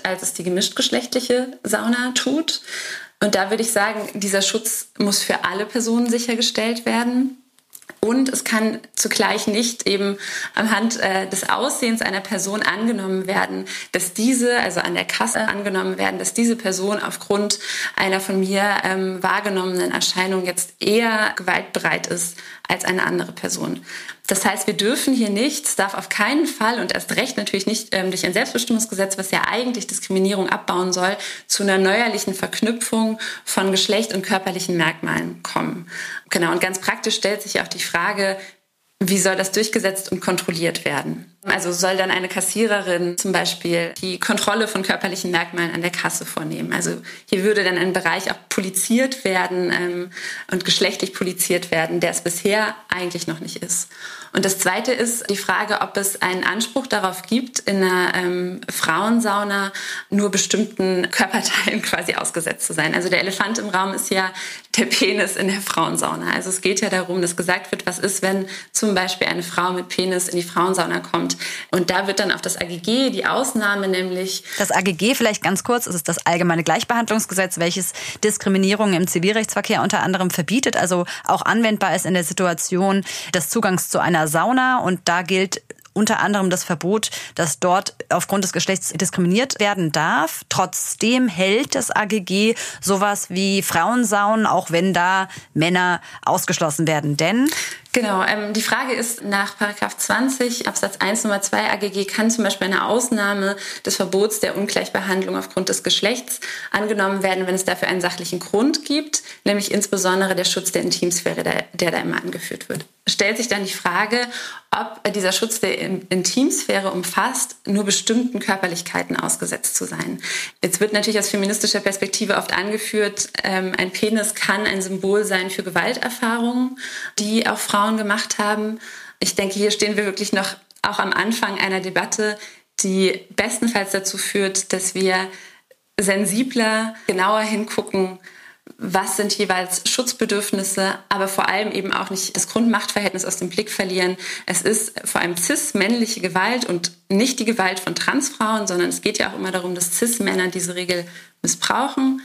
als es die gemischtgeschlechtliche Sauna tut. Und da würde ich sagen, dieser Schutz muss für alle Personen sichergestellt werden. Und es kann zugleich nicht eben anhand äh, des Aussehens einer Person angenommen werden, dass diese, also an der Kasse angenommen werden, dass diese Person aufgrund einer von mir ähm, wahrgenommenen Erscheinung jetzt eher gewaltbereit ist als eine andere Person. Das heißt, wir dürfen hier nicht, es darf auf keinen Fall und erst recht natürlich nicht ähm, durch ein Selbstbestimmungsgesetz, was ja eigentlich Diskriminierung abbauen soll, zu einer neuerlichen Verknüpfung von Geschlecht und körperlichen Merkmalen kommen. Genau, und ganz praktisch stellt sich auch die Frage, wie soll das durchgesetzt und kontrolliert werden? Also soll dann eine Kassiererin zum Beispiel die Kontrolle von körperlichen Merkmalen an der Kasse vornehmen. Also hier würde dann ein Bereich auch poliziert werden ähm, und geschlechtlich poliziert werden, der es bisher eigentlich noch nicht ist. Und das Zweite ist die Frage, ob es einen Anspruch darauf gibt, in einer ähm, Frauensauna nur bestimmten Körperteilen quasi ausgesetzt zu sein. Also der Elefant im Raum ist ja der Penis in der Frauensauna. Also es geht ja darum, dass gesagt wird, was ist, wenn zum Beispiel eine Frau mit Penis in die Frauensauna kommt. Und da wird dann auf das AGG die Ausnahme nämlich. Das AGG vielleicht ganz kurz, ist das Allgemeine Gleichbehandlungsgesetz, welches Diskriminierung im Zivilrechtsverkehr unter anderem verbietet, also auch anwendbar ist in der Situation des Zugangs zu einer Sauna. Und da gilt unter anderem das Verbot, dass dort aufgrund des Geschlechts diskriminiert werden darf. Trotzdem hält das AGG sowas wie Frauensaunen, auch wenn da Männer ausgeschlossen werden. Denn Genau, ähm, die Frage ist, nach Paragraph 20 Absatz 1 Nummer 2 AGG kann zum Beispiel eine Ausnahme des Verbots der Ungleichbehandlung aufgrund des Geschlechts angenommen werden, wenn es dafür einen sachlichen Grund gibt, nämlich insbesondere der Schutz der Intimsphäre, der, der da immer angeführt wird. Stellt sich dann die Frage, ob dieser Schutz der Intimsphäre umfasst, nur bestimmten Körperlichkeiten ausgesetzt zu sein. Jetzt wird natürlich aus feministischer Perspektive oft angeführt, ähm, ein Penis kann ein Symbol sein für Gewalterfahrungen, die auch Frauen gemacht haben. Ich denke, hier stehen wir wirklich noch auch am Anfang einer Debatte, die bestenfalls dazu führt, dass wir sensibler, genauer hingucken, was sind jeweils Schutzbedürfnisse, aber vor allem eben auch nicht das Grundmachtverhältnis aus dem Blick verlieren. Es ist vor allem cis-männliche Gewalt und nicht die Gewalt von Transfrauen, sondern es geht ja auch immer darum, dass cis-Männer diese Regel missbrauchen.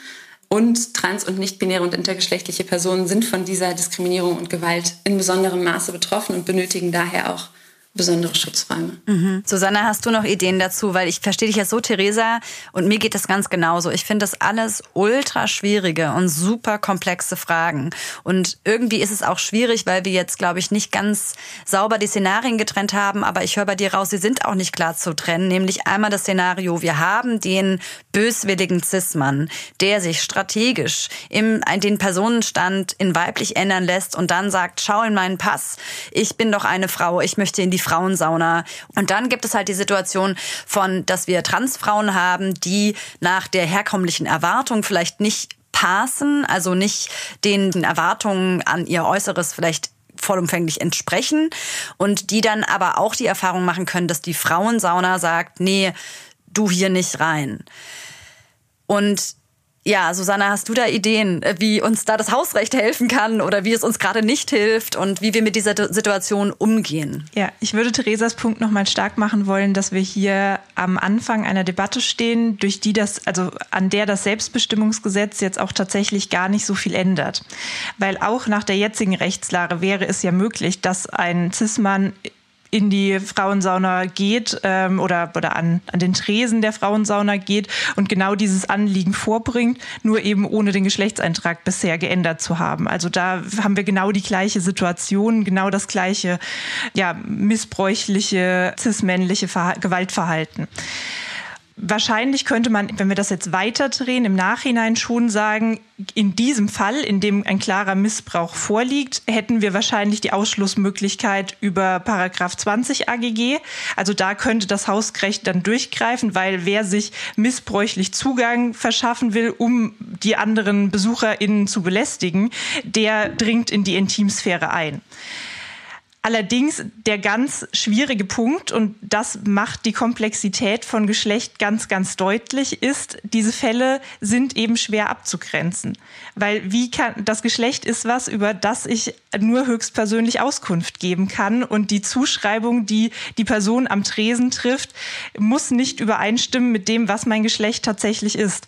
Und trans- und nicht-binäre und intergeschlechtliche Personen sind von dieser Diskriminierung und Gewalt in besonderem Maße betroffen und benötigen daher auch besondere Schutzräume. Mhm. Susanne, hast du noch Ideen dazu? Weil ich verstehe dich ja so, Theresa, und mir geht das ganz genauso. Ich finde das alles ultra schwierige und super komplexe Fragen. Und irgendwie ist es auch schwierig, weil wir jetzt, glaube ich, nicht ganz sauber die Szenarien getrennt haben. Aber ich höre bei dir raus, sie sind auch nicht klar zu trennen. Nämlich einmal das Szenario, wir haben den böswilligen Cis-Mann, der sich strategisch im, den Personenstand in weiblich ändern lässt und dann sagt, schau in meinen Pass. Ich bin doch eine Frau, ich möchte in die Frauensauna. Und dann gibt es halt die Situation von, dass wir Transfrauen haben, die nach der herkömmlichen Erwartung vielleicht nicht passen, also nicht den Erwartungen an ihr Äußeres vielleicht vollumfänglich entsprechen und die dann aber auch die Erfahrung machen können, dass die Frauensauna sagt, nee, du hier nicht rein. Und ja, Susanne, hast du da Ideen, äh, wie uns da das Hausrecht helfen kann oder wie es uns gerade nicht hilft und wie wir mit dieser Situation umgehen? Ja, ich würde Theresas Punkt nochmal stark machen wollen, dass wir hier am Anfang einer Debatte stehen, durch die das, also an der das Selbstbestimmungsgesetz jetzt auch tatsächlich gar nicht so viel ändert. Weil auch nach der jetzigen Rechtslage wäre es ja möglich, dass ein Cis-Mann in die Frauensauna geht ähm, oder, oder an, an den Tresen der Frauensauna geht und genau dieses Anliegen vorbringt, nur eben ohne den Geschlechtseintrag bisher geändert zu haben. Also da haben wir genau die gleiche Situation, genau das gleiche ja, missbräuchliche, cis-männliche Gewaltverhalten. Wahrscheinlich könnte man, wenn wir das jetzt weiterdrehen, im Nachhinein schon sagen, in diesem Fall, in dem ein klarer Missbrauch vorliegt, hätten wir wahrscheinlich die Ausschlussmöglichkeit über Paragraph 20 AGG. Also da könnte das Hausrecht dann durchgreifen, weil wer sich missbräuchlich Zugang verschaffen will, um die anderen BesucherInnen zu belästigen, der dringt in die Intimsphäre ein. Allerdings der ganz schwierige Punkt, und das macht die Komplexität von Geschlecht ganz, ganz deutlich, ist, diese Fälle sind eben schwer abzugrenzen. Weil wie kann, das Geschlecht ist was, über das ich nur höchstpersönlich Auskunft geben kann. Und die Zuschreibung, die die Person am Tresen trifft, muss nicht übereinstimmen mit dem, was mein Geschlecht tatsächlich ist.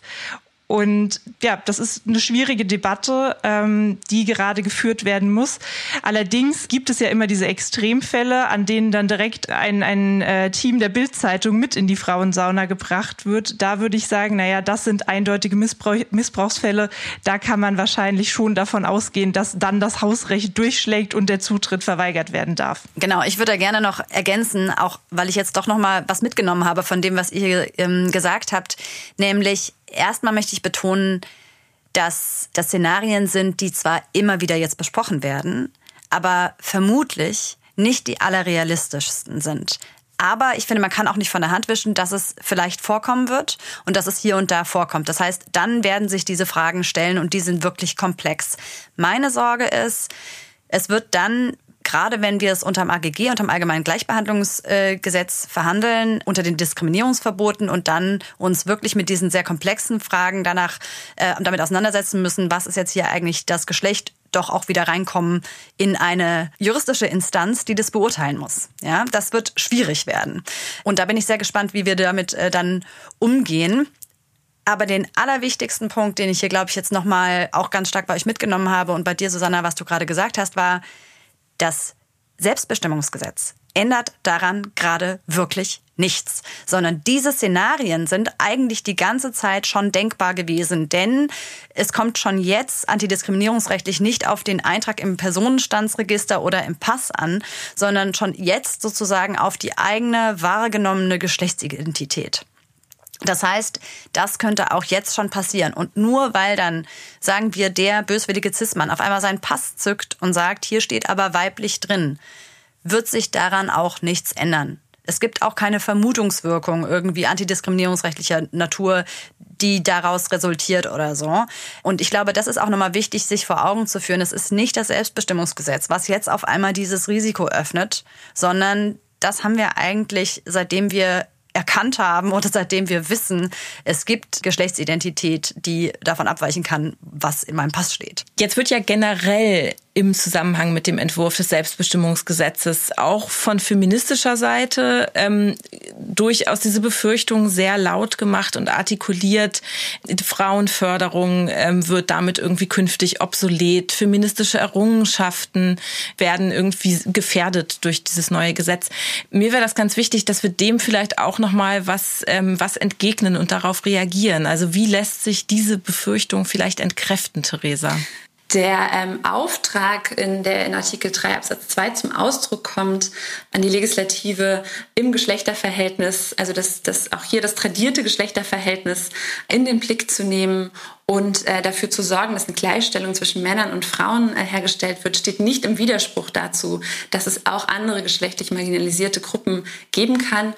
Und ja, das ist eine schwierige Debatte, ähm, die gerade geführt werden muss. Allerdings gibt es ja immer diese Extremfälle, an denen dann direkt ein, ein äh, Team der Bildzeitung mit in die Frauensauna gebracht wird. Da würde ich sagen, naja, das sind eindeutige Missbrauch, Missbrauchsfälle. Da kann man wahrscheinlich schon davon ausgehen, dass dann das Hausrecht durchschlägt und der Zutritt verweigert werden darf. Genau, ich würde gerne noch ergänzen, auch weil ich jetzt doch noch mal was mitgenommen habe von dem, was ihr ähm, gesagt habt, nämlich erstmal möchte ich betonen, dass das Szenarien sind, die zwar immer wieder jetzt besprochen werden, aber vermutlich nicht die allerrealistischsten sind. Aber ich finde, man kann auch nicht von der Hand wischen, dass es vielleicht vorkommen wird und dass es hier und da vorkommt. Das heißt, dann werden sich diese Fragen stellen und die sind wirklich komplex. Meine Sorge ist, es wird dann gerade wenn wir es unter dem AGG, unter dem Allgemeinen Gleichbehandlungsgesetz verhandeln, unter den Diskriminierungsverboten und dann uns wirklich mit diesen sehr komplexen Fragen danach äh, damit auseinandersetzen müssen, was ist jetzt hier eigentlich das Geschlecht doch auch wieder reinkommen in eine juristische Instanz, die das beurteilen muss. Ja, das wird schwierig werden. Und da bin ich sehr gespannt, wie wir damit äh, dann umgehen. Aber den allerwichtigsten Punkt, den ich hier, glaube ich, jetzt nochmal auch ganz stark bei euch mitgenommen habe und bei dir, Susanna, was du gerade gesagt hast, war, das Selbstbestimmungsgesetz ändert daran gerade wirklich nichts, sondern diese Szenarien sind eigentlich die ganze Zeit schon denkbar gewesen, denn es kommt schon jetzt antidiskriminierungsrechtlich nicht auf den Eintrag im Personenstandsregister oder im Pass an, sondern schon jetzt sozusagen auf die eigene wahrgenommene Geschlechtsidentität. Das heißt, das könnte auch jetzt schon passieren. Und nur weil dann, sagen wir, der böswillige Zismann auf einmal seinen Pass zückt und sagt, hier steht aber weiblich drin, wird sich daran auch nichts ändern. Es gibt auch keine Vermutungswirkung irgendwie antidiskriminierungsrechtlicher Natur, die daraus resultiert oder so. Und ich glaube, das ist auch nochmal wichtig, sich vor Augen zu führen. Es ist nicht das Selbstbestimmungsgesetz, was jetzt auf einmal dieses Risiko öffnet, sondern das haben wir eigentlich, seitdem wir erkannt haben oder seitdem wir wissen, es gibt Geschlechtsidentität, die davon abweichen kann, was in meinem Pass steht. Jetzt wird ja generell im Zusammenhang mit dem Entwurf des Selbstbestimmungsgesetzes auch von feministischer Seite ähm, durchaus diese Befürchtung sehr laut gemacht und artikuliert. Die Frauenförderung ähm, wird damit irgendwie künftig obsolet. Feministische Errungenschaften werden irgendwie gefährdet durch dieses neue Gesetz. Mir wäre das ganz wichtig, dass wir dem vielleicht auch noch mal was ähm, was entgegnen und darauf reagieren. Also wie lässt sich diese Befürchtung vielleicht entkräften, Theresa? Der ähm, Auftrag in der in Artikel 3 Absatz 2 zum Ausdruck kommt an die Legislative im Geschlechterverhältnis, also das, das auch hier das tradierte Geschlechterverhältnis in den Blick zu nehmen und äh, dafür zu sorgen, dass eine Gleichstellung zwischen Männern und Frauen äh, hergestellt wird, steht nicht im Widerspruch dazu, dass es auch andere geschlechtlich marginalisierte Gruppen geben kann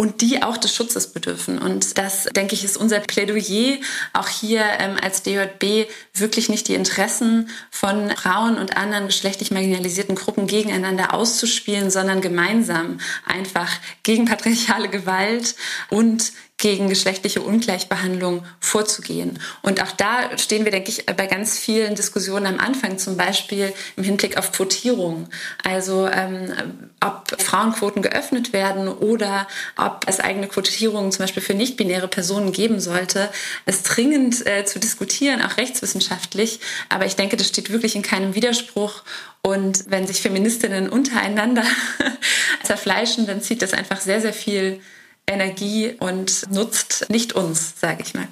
und die auch des Schutzes bedürfen. Und das, denke ich, ist unser Plädoyer, auch hier ähm, als DJB wirklich nicht die Interessen von Frauen und anderen geschlechtlich marginalisierten Gruppen gegeneinander auszuspielen, sondern gemeinsam einfach gegen patriarchale Gewalt und gegen geschlechtliche Ungleichbehandlung vorzugehen. Und auch da stehen wir, denke ich, bei ganz vielen Diskussionen am Anfang, zum Beispiel im Hinblick auf Quotierung. Also ähm, ob Frauenquoten geöffnet werden oder ob es eigene Quotierungen zum Beispiel für nicht-binäre Personen geben sollte, ist dringend äh, zu diskutieren, auch rechtswissenschaftlich. Aber ich denke, das steht wirklich in keinem Widerspruch. Und wenn sich Feministinnen untereinander zerfleischen, dann zieht das einfach sehr, sehr viel Energie und nutzt nicht uns, sage ich mal.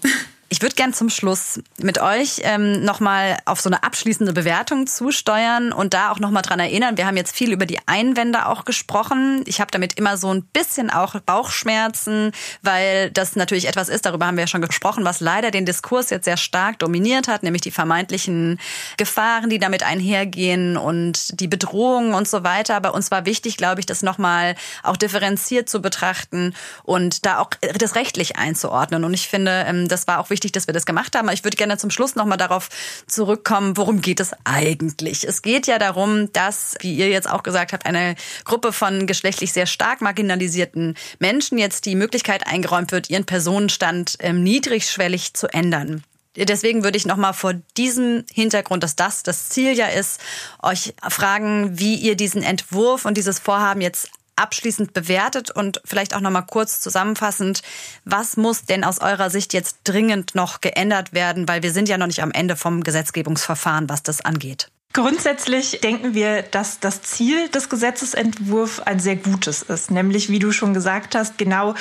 Ich würde gern zum Schluss mit euch ähm, nochmal auf so eine abschließende Bewertung zusteuern und da auch nochmal dran erinnern. Wir haben jetzt viel über die Einwände auch gesprochen. Ich habe damit immer so ein bisschen auch Bauchschmerzen, weil das natürlich etwas ist, darüber haben wir ja schon gesprochen, was leider den Diskurs jetzt sehr stark dominiert hat, nämlich die vermeintlichen Gefahren, die damit einhergehen und die Bedrohungen und so weiter. Aber uns war wichtig, glaube ich, das nochmal auch differenziert zu betrachten und da auch das rechtlich einzuordnen. Und ich finde, ähm, das war auch wichtig, wichtig, dass wir das gemacht haben. Ich würde gerne zum Schluss nochmal darauf zurückkommen, worum geht es eigentlich? Es geht ja darum, dass, wie ihr jetzt auch gesagt habt, eine Gruppe von geschlechtlich sehr stark marginalisierten Menschen jetzt die Möglichkeit eingeräumt wird, ihren Personenstand ähm, niedrigschwellig zu ändern. Deswegen würde ich nochmal vor diesem Hintergrund, dass das das Ziel ja ist, euch fragen, wie ihr diesen Entwurf und dieses Vorhaben jetzt abschließend bewertet und vielleicht auch noch mal kurz zusammenfassend, was muss denn aus eurer Sicht jetzt dringend noch geändert werden, weil wir sind ja noch nicht am Ende vom Gesetzgebungsverfahren, was das angeht. Grundsätzlich denken wir, dass das Ziel des Gesetzesentwurfs ein sehr gutes ist, nämlich wie du schon gesagt hast, genau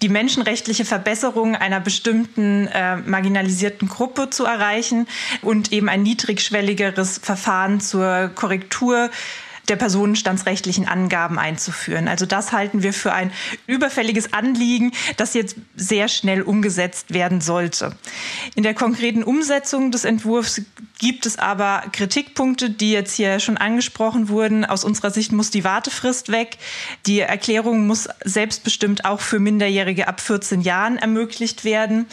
die menschenrechtliche Verbesserung einer bestimmten äh, marginalisierten Gruppe zu erreichen und eben ein niedrigschwelligeres Verfahren zur Korrektur der personenstandsrechtlichen Angaben einzuführen. Also das halten wir für ein überfälliges Anliegen, das jetzt sehr schnell umgesetzt werden sollte. In der konkreten Umsetzung des Entwurfs gibt es aber Kritikpunkte, die jetzt hier schon angesprochen wurden. Aus unserer Sicht muss die Wartefrist weg. Die Erklärung muss selbstbestimmt auch für Minderjährige ab 14 Jahren ermöglicht werden.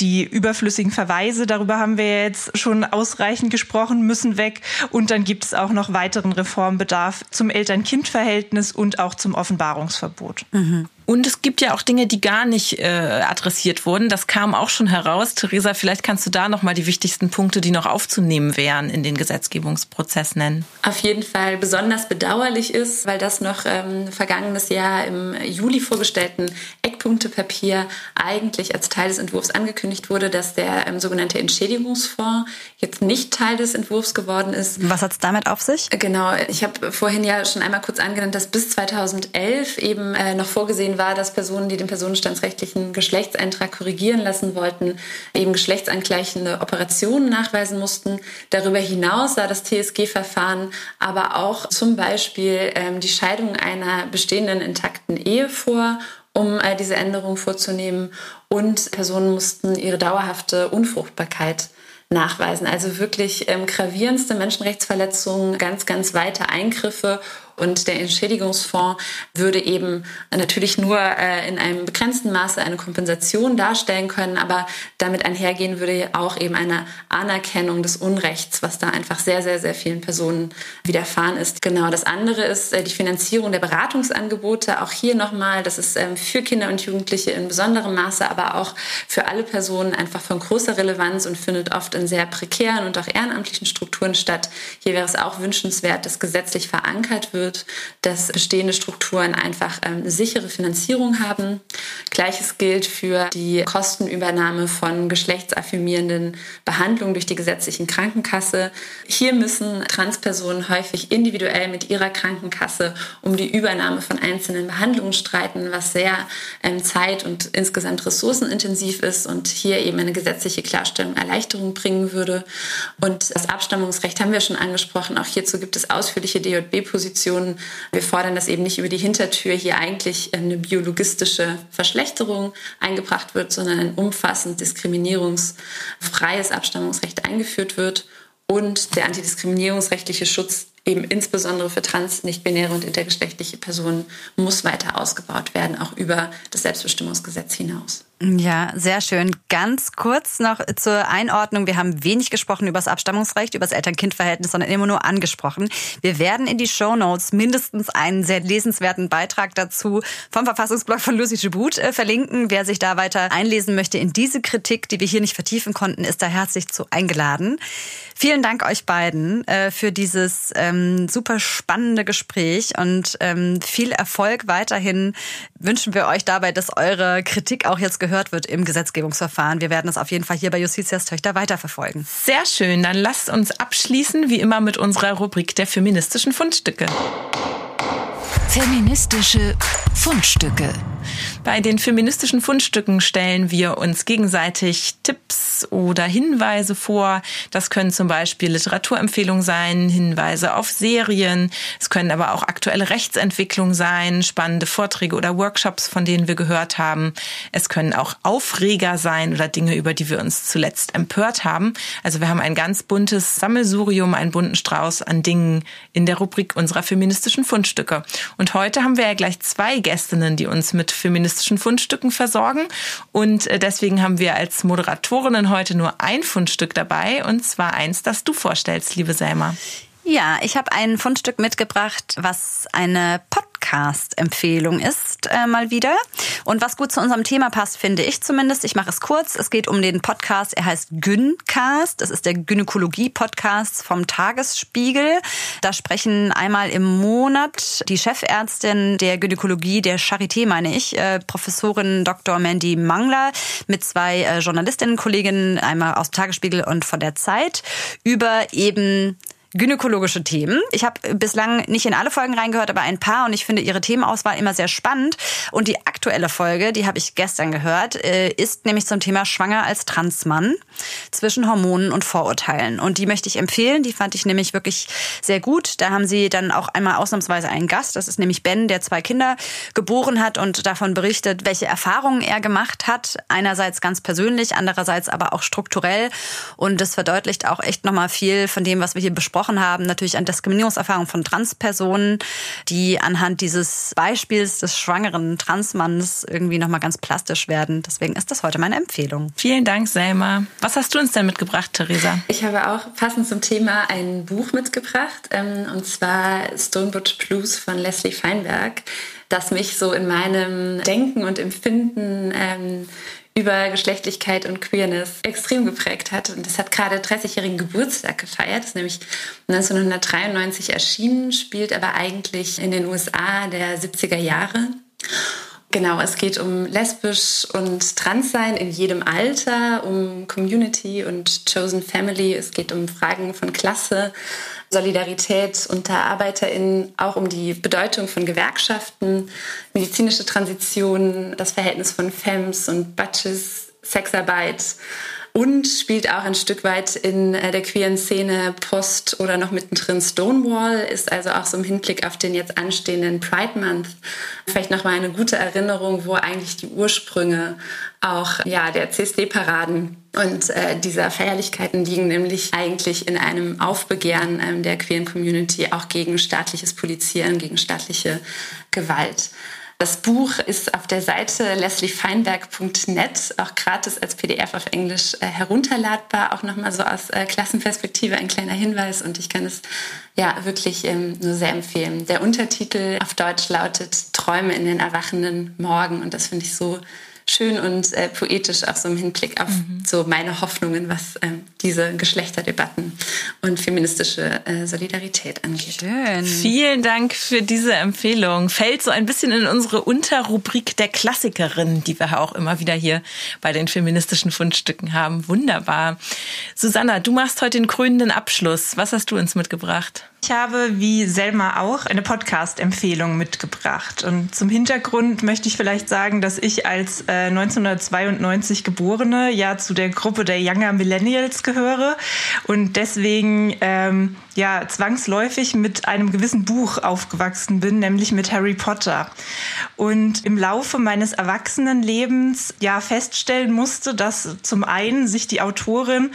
Die überflüssigen Verweise, darüber haben wir jetzt schon ausreichend gesprochen, müssen weg. Und dann gibt es auch noch weiteren Reformbedarf zum Eltern-Kind-Verhältnis und auch zum Offenbarungsverbot. Mhm. Und es gibt ja auch Dinge, die gar nicht äh, adressiert wurden. Das kam auch schon heraus. Theresa, vielleicht kannst du da noch mal die wichtigsten Punkte, die noch aufzunehmen wären, in den Gesetzgebungsprozess nennen. Auf jeden Fall besonders bedauerlich ist, weil das noch ähm, vergangenes Jahr im Juli vorgestellten Eckpunktepapier eigentlich als Teil des Entwurfs angekündigt wurde, dass der ähm, sogenannte Entschädigungsfonds jetzt nicht Teil des Entwurfs geworden ist. Was hat es damit auf sich? Genau, ich habe vorhin ja schon einmal kurz angenannt, dass bis 2011 eben äh, noch vorgesehen war, dass Personen, die den personenstandsrechtlichen Geschlechtseintrag korrigieren lassen wollten, eben geschlechtsangleichende Operationen nachweisen mussten. Darüber hinaus sah das TSG-Verfahren aber auch zum Beispiel ähm, die Scheidung einer bestehenden intakten Ehe vor um äh, diese Änderung vorzunehmen. Und Personen mussten ihre dauerhafte Unfruchtbarkeit nachweisen. Also wirklich ähm, gravierendste Menschenrechtsverletzungen, ganz, ganz weite Eingriffe und der Entschädigungsfonds würde eben natürlich nur äh, in einem begrenzten Maße eine Kompensation darstellen können, aber damit einhergehen würde auch eben eine Anerkennung des Unrechts, was da einfach sehr, sehr, sehr vielen Personen widerfahren ist. Genau, das andere ist äh, die Finanzierung der Beratungsangebote. Auch hier nochmal, das ist ähm, für Kinder und Jugendliche in besonderem Maße, aber auch für alle Personen einfach von großer Relevanz und findet oft in sehr prekären und auch ehrenamtlichen Strukturen statt. Hier wäre es auch wünschenswert, dass gesetzlich verankert wird, wird, dass bestehende Strukturen einfach ähm, sichere Finanzierung haben. Gleiches gilt für die Kostenübernahme von geschlechtsaffirmierenden Behandlungen durch die gesetzlichen Krankenkasse. Hier müssen Transpersonen häufig individuell mit ihrer Krankenkasse um die Übernahme von einzelnen Behandlungen streiten, was sehr ähm, zeit- und insgesamt ressourcenintensiv ist und hier eben eine gesetzliche Klarstellung Erleichterung bringen würde. Und das Abstammungsrecht haben wir schon angesprochen. Auch hierzu gibt es ausführliche DJB-Positionen Diskussionen. Wir fordern, dass eben nicht über die Hintertür hier eigentlich eine biologistische Verschlechterung eingebracht wird, sondern ein umfassend diskriminierungsfreies Abstammungsrecht eingeführt wird und der antidiskriminierungsrechtliche Schutz eben insbesondere für trans, nicht-binäre und intergeschlechtliche Personen muss weiter ausgebaut werden, auch über das Selbstbestimmungsgesetz hinaus. Ja, sehr schön. Ganz kurz noch zur Einordnung. Wir haben wenig gesprochen über das Abstammungsrecht, über das Eltern-Kind-Verhältnis, sondern immer nur angesprochen. Wir werden in die Show Notes mindestens einen sehr lesenswerten Beitrag dazu vom Verfassungsblog von Lucy Gebut äh, verlinken. Wer sich da weiter einlesen möchte in diese Kritik, die wir hier nicht vertiefen konnten, ist da herzlich zu eingeladen. Vielen Dank euch beiden äh, für dieses ähm, super spannende Gespräch und ähm, viel Erfolg weiterhin wünschen wir euch dabei, dass eure Kritik auch jetzt gehört wird im Gesetzgebungsverfahren. Wir werden es auf jeden Fall hier bei Justitias Töchter weiterverfolgen. Sehr schön. Dann lasst uns abschließen, wie immer, mit unserer Rubrik der feministischen Fundstücke. Feministische Fundstücke. Bei den feministischen Fundstücken stellen wir uns gegenseitig Tipps oder Hinweise vor. Das können zum Beispiel Literaturempfehlungen sein, Hinweise auf Serien. Es können aber auch aktuelle Rechtsentwicklungen sein, spannende Vorträge oder Workshops, von denen wir gehört haben. Es können auch Aufreger sein oder Dinge, über die wir uns zuletzt empört haben. Also wir haben ein ganz buntes Sammelsurium, einen bunten Strauß an Dingen in der Rubrik unserer feministischen Fundstücke. Und heute haben wir ja gleich zwei Gästinnen, die uns mit feministischen Fundstücken versorgen. Und äh, deswegen haben wir als Moderatorinnen heute nur ein Fundstück dabei, und zwar eins, das du vorstellst, liebe Selma. Ja, ich habe ein Fundstück mitgebracht, was eine Podcast-Empfehlung ist, äh, mal wieder. Und was gut zu unserem Thema passt, finde ich zumindest. Ich mache es kurz. Es geht um den Podcast. Er heißt Gyncast. Das ist der Gynäkologie-Podcast vom Tagesspiegel. Da sprechen einmal im Monat die Chefärztin der Gynäkologie der Charité, meine ich, äh, Professorin Dr. Mandy Mangler mit zwei äh, Journalistinnen, Kolleginnen, einmal aus dem Tagesspiegel und von der Zeit, über eben gynäkologische Themen. Ich habe bislang nicht in alle Folgen reingehört, aber ein paar und ich finde ihre Themenauswahl immer sehr spannend. Und die aktuelle Folge, die habe ich gestern gehört, äh, ist nämlich zum Thema Schwanger als Transmann zwischen Hormonen und Vorurteilen. Und die möchte ich empfehlen. Die fand ich nämlich wirklich sehr gut. Da haben sie dann auch einmal ausnahmsweise einen Gast. Das ist nämlich Ben, der zwei Kinder geboren hat und davon berichtet, welche Erfahrungen er gemacht hat. Einerseits ganz persönlich, andererseits aber auch strukturell. Und das verdeutlicht auch echt nochmal viel von dem, was wir hier besprochen besprochen haben, natürlich an Diskriminierungserfahrungen von Transpersonen, die anhand dieses Beispiels des schwangeren Transmanns irgendwie nochmal ganz plastisch werden. Deswegen ist das heute meine Empfehlung. Vielen Dank, Selma. Was hast du uns denn mitgebracht, Theresa? Ich habe auch passend zum Thema ein Buch mitgebracht, ähm, und zwar Stonebridge Blues von Leslie Feinberg. das mich so in meinem Denken und Empfinden ähm, über Geschlechtlichkeit und Queerness extrem geprägt hat. Und das hat gerade 30-jährigen Geburtstag gefeiert. Ist nämlich 1993 erschienen, spielt aber eigentlich in den USA der 70er Jahre. Genau, es geht um lesbisch und Transsein in jedem Alter, um Community und Chosen Family. Es geht um Fragen von Klasse, Solidarität unter ArbeiterInnen, auch um die Bedeutung von Gewerkschaften, medizinische Transition, das Verhältnis von Femmes und Butches, Sexarbeit und spielt auch ein Stück weit in äh, der queeren Szene Post oder noch mittendrin Stonewall, ist also auch so im Hinblick auf den jetzt anstehenden Pride Month vielleicht nochmal eine gute Erinnerung, wo eigentlich die Ursprünge auch ja, der CSD-Paraden und äh, dieser Feierlichkeiten liegen nämlich eigentlich in einem Aufbegehren ähm, der queeren Community auch gegen staatliches Polizieren, gegen staatliche Gewalt. Das Buch ist auf der Seite lesliefeinberg.net auch gratis als PDF auf Englisch äh, herunterladbar. Auch nochmal so aus äh, Klassenperspektive ein kleiner Hinweis und ich kann es ja wirklich ähm, nur sehr empfehlen. Der Untertitel auf Deutsch lautet Träume in den erwachenden Morgen und das finde ich so schön und äh, poetisch auch so im Hinblick auf mhm. so meine Hoffnungen, was ähm, diese Geschlechterdebatten und feministische äh, Solidarität angeht. Schön. Vielen Dank für diese Empfehlung. Fällt so ein bisschen in unsere Unterrubrik der Klassikerin, die wir auch immer wieder hier bei den feministischen Fundstücken haben. Wunderbar. Susanna, du machst heute den krönenden Abschluss. Was hast du uns mitgebracht? Ich habe, wie Selma auch, eine Podcast-Empfehlung mitgebracht. Und zum Hintergrund möchte ich vielleicht sagen, dass ich als äh, 1992 Geborene ja zu der Gruppe der Younger Millennials gehöre und deswegen ähm, ja zwangsläufig mit einem gewissen Buch aufgewachsen bin, nämlich mit Harry Potter. Und im Laufe meines Erwachsenenlebens ja feststellen musste, dass zum einen sich die Autorin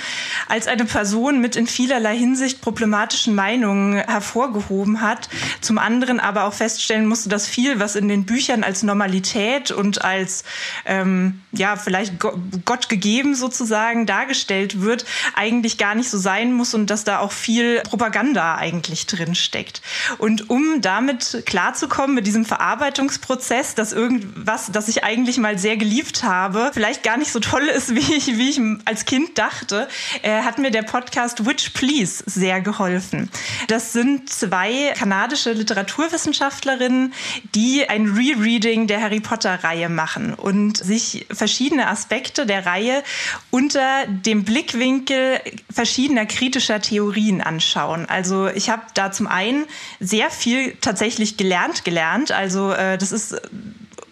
als eine Person mit in vielerlei Hinsicht problematischen Meinungen hervorgehoben hat. Zum anderen aber auch feststellen musste, dass viel, was in den Büchern als Normalität und als ähm, ja vielleicht Gott gegeben sozusagen dargestellt wird, eigentlich gar nicht so sein muss und dass da auch viel Propaganda eigentlich drin steckt. Und um damit klarzukommen mit diesem Verarbeitungsprozess, dass irgendwas, das ich eigentlich mal sehr geliebt habe, vielleicht gar nicht so toll ist, wie ich, wie ich als Kind dachte, äh, hat mir der Podcast Witch Please sehr geholfen. Das sind zwei kanadische Literaturwissenschaftlerinnen, die ein Rereading der Harry Potter-Reihe machen und sich verschiedene Aspekte der Reihe unter dem Blickwinkel verschiedener kritischer Theorien anschauen. Also ich habe da zum einen sehr viel tatsächlich gelernt gelernt. Also äh, das ist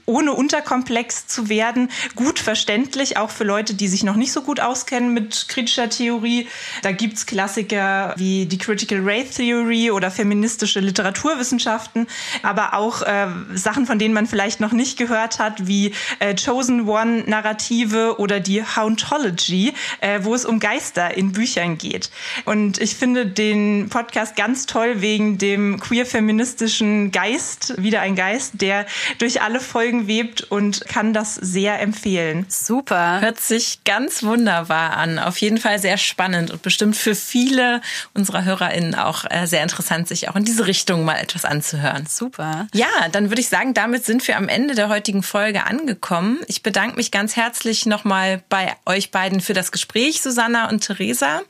ohne unterkomplex zu werden, gut verständlich, auch für Leute, die sich noch nicht so gut auskennen mit kritischer Theorie. Da gibt's Klassiker wie die Critical Race Theory oder feministische Literaturwissenschaften, aber auch äh, Sachen, von denen man vielleicht noch nicht gehört hat, wie äh, Chosen One Narrative oder die Hauntology, äh, wo es um Geister in Büchern geht. Und ich finde den Podcast ganz toll wegen dem queer-feministischen Geist, wieder ein Geist, der durch alle Folgen Webt und kann das sehr empfehlen. Super. Hört sich ganz wunderbar an. Auf jeden Fall sehr spannend und bestimmt für viele unserer HörerInnen auch äh, sehr interessant, sich auch in diese Richtung mal etwas anzuhören. Super. Ja, dann würde ich sagen, damit sind wir am Ende der heutigen Folge angekommen. Ich bedanke mich ganz herzlich nochmal bei euch beiden für das Gespräch, Susanna und Theresa.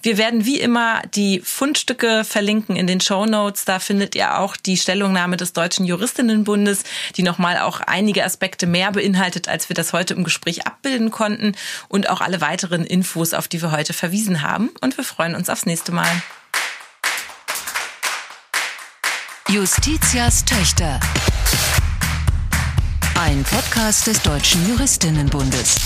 Wir werden wie immer die Fundstücke verlinken in den Show Notes. Da findet ihr auch die Stellungnahme des Deutschen Juristinnenbundes, die nochmal auch einige Aspekte mehr beinhaltet, als wir das heute im Gespräch abbilden konnten und auch alle weiteren Infos, auf die wir heute verwiesen haben. Und wir freuen uns aufs nächste Mal. Justitias Töchter. Ein Podcast des Deutschen Juristinnenbundes.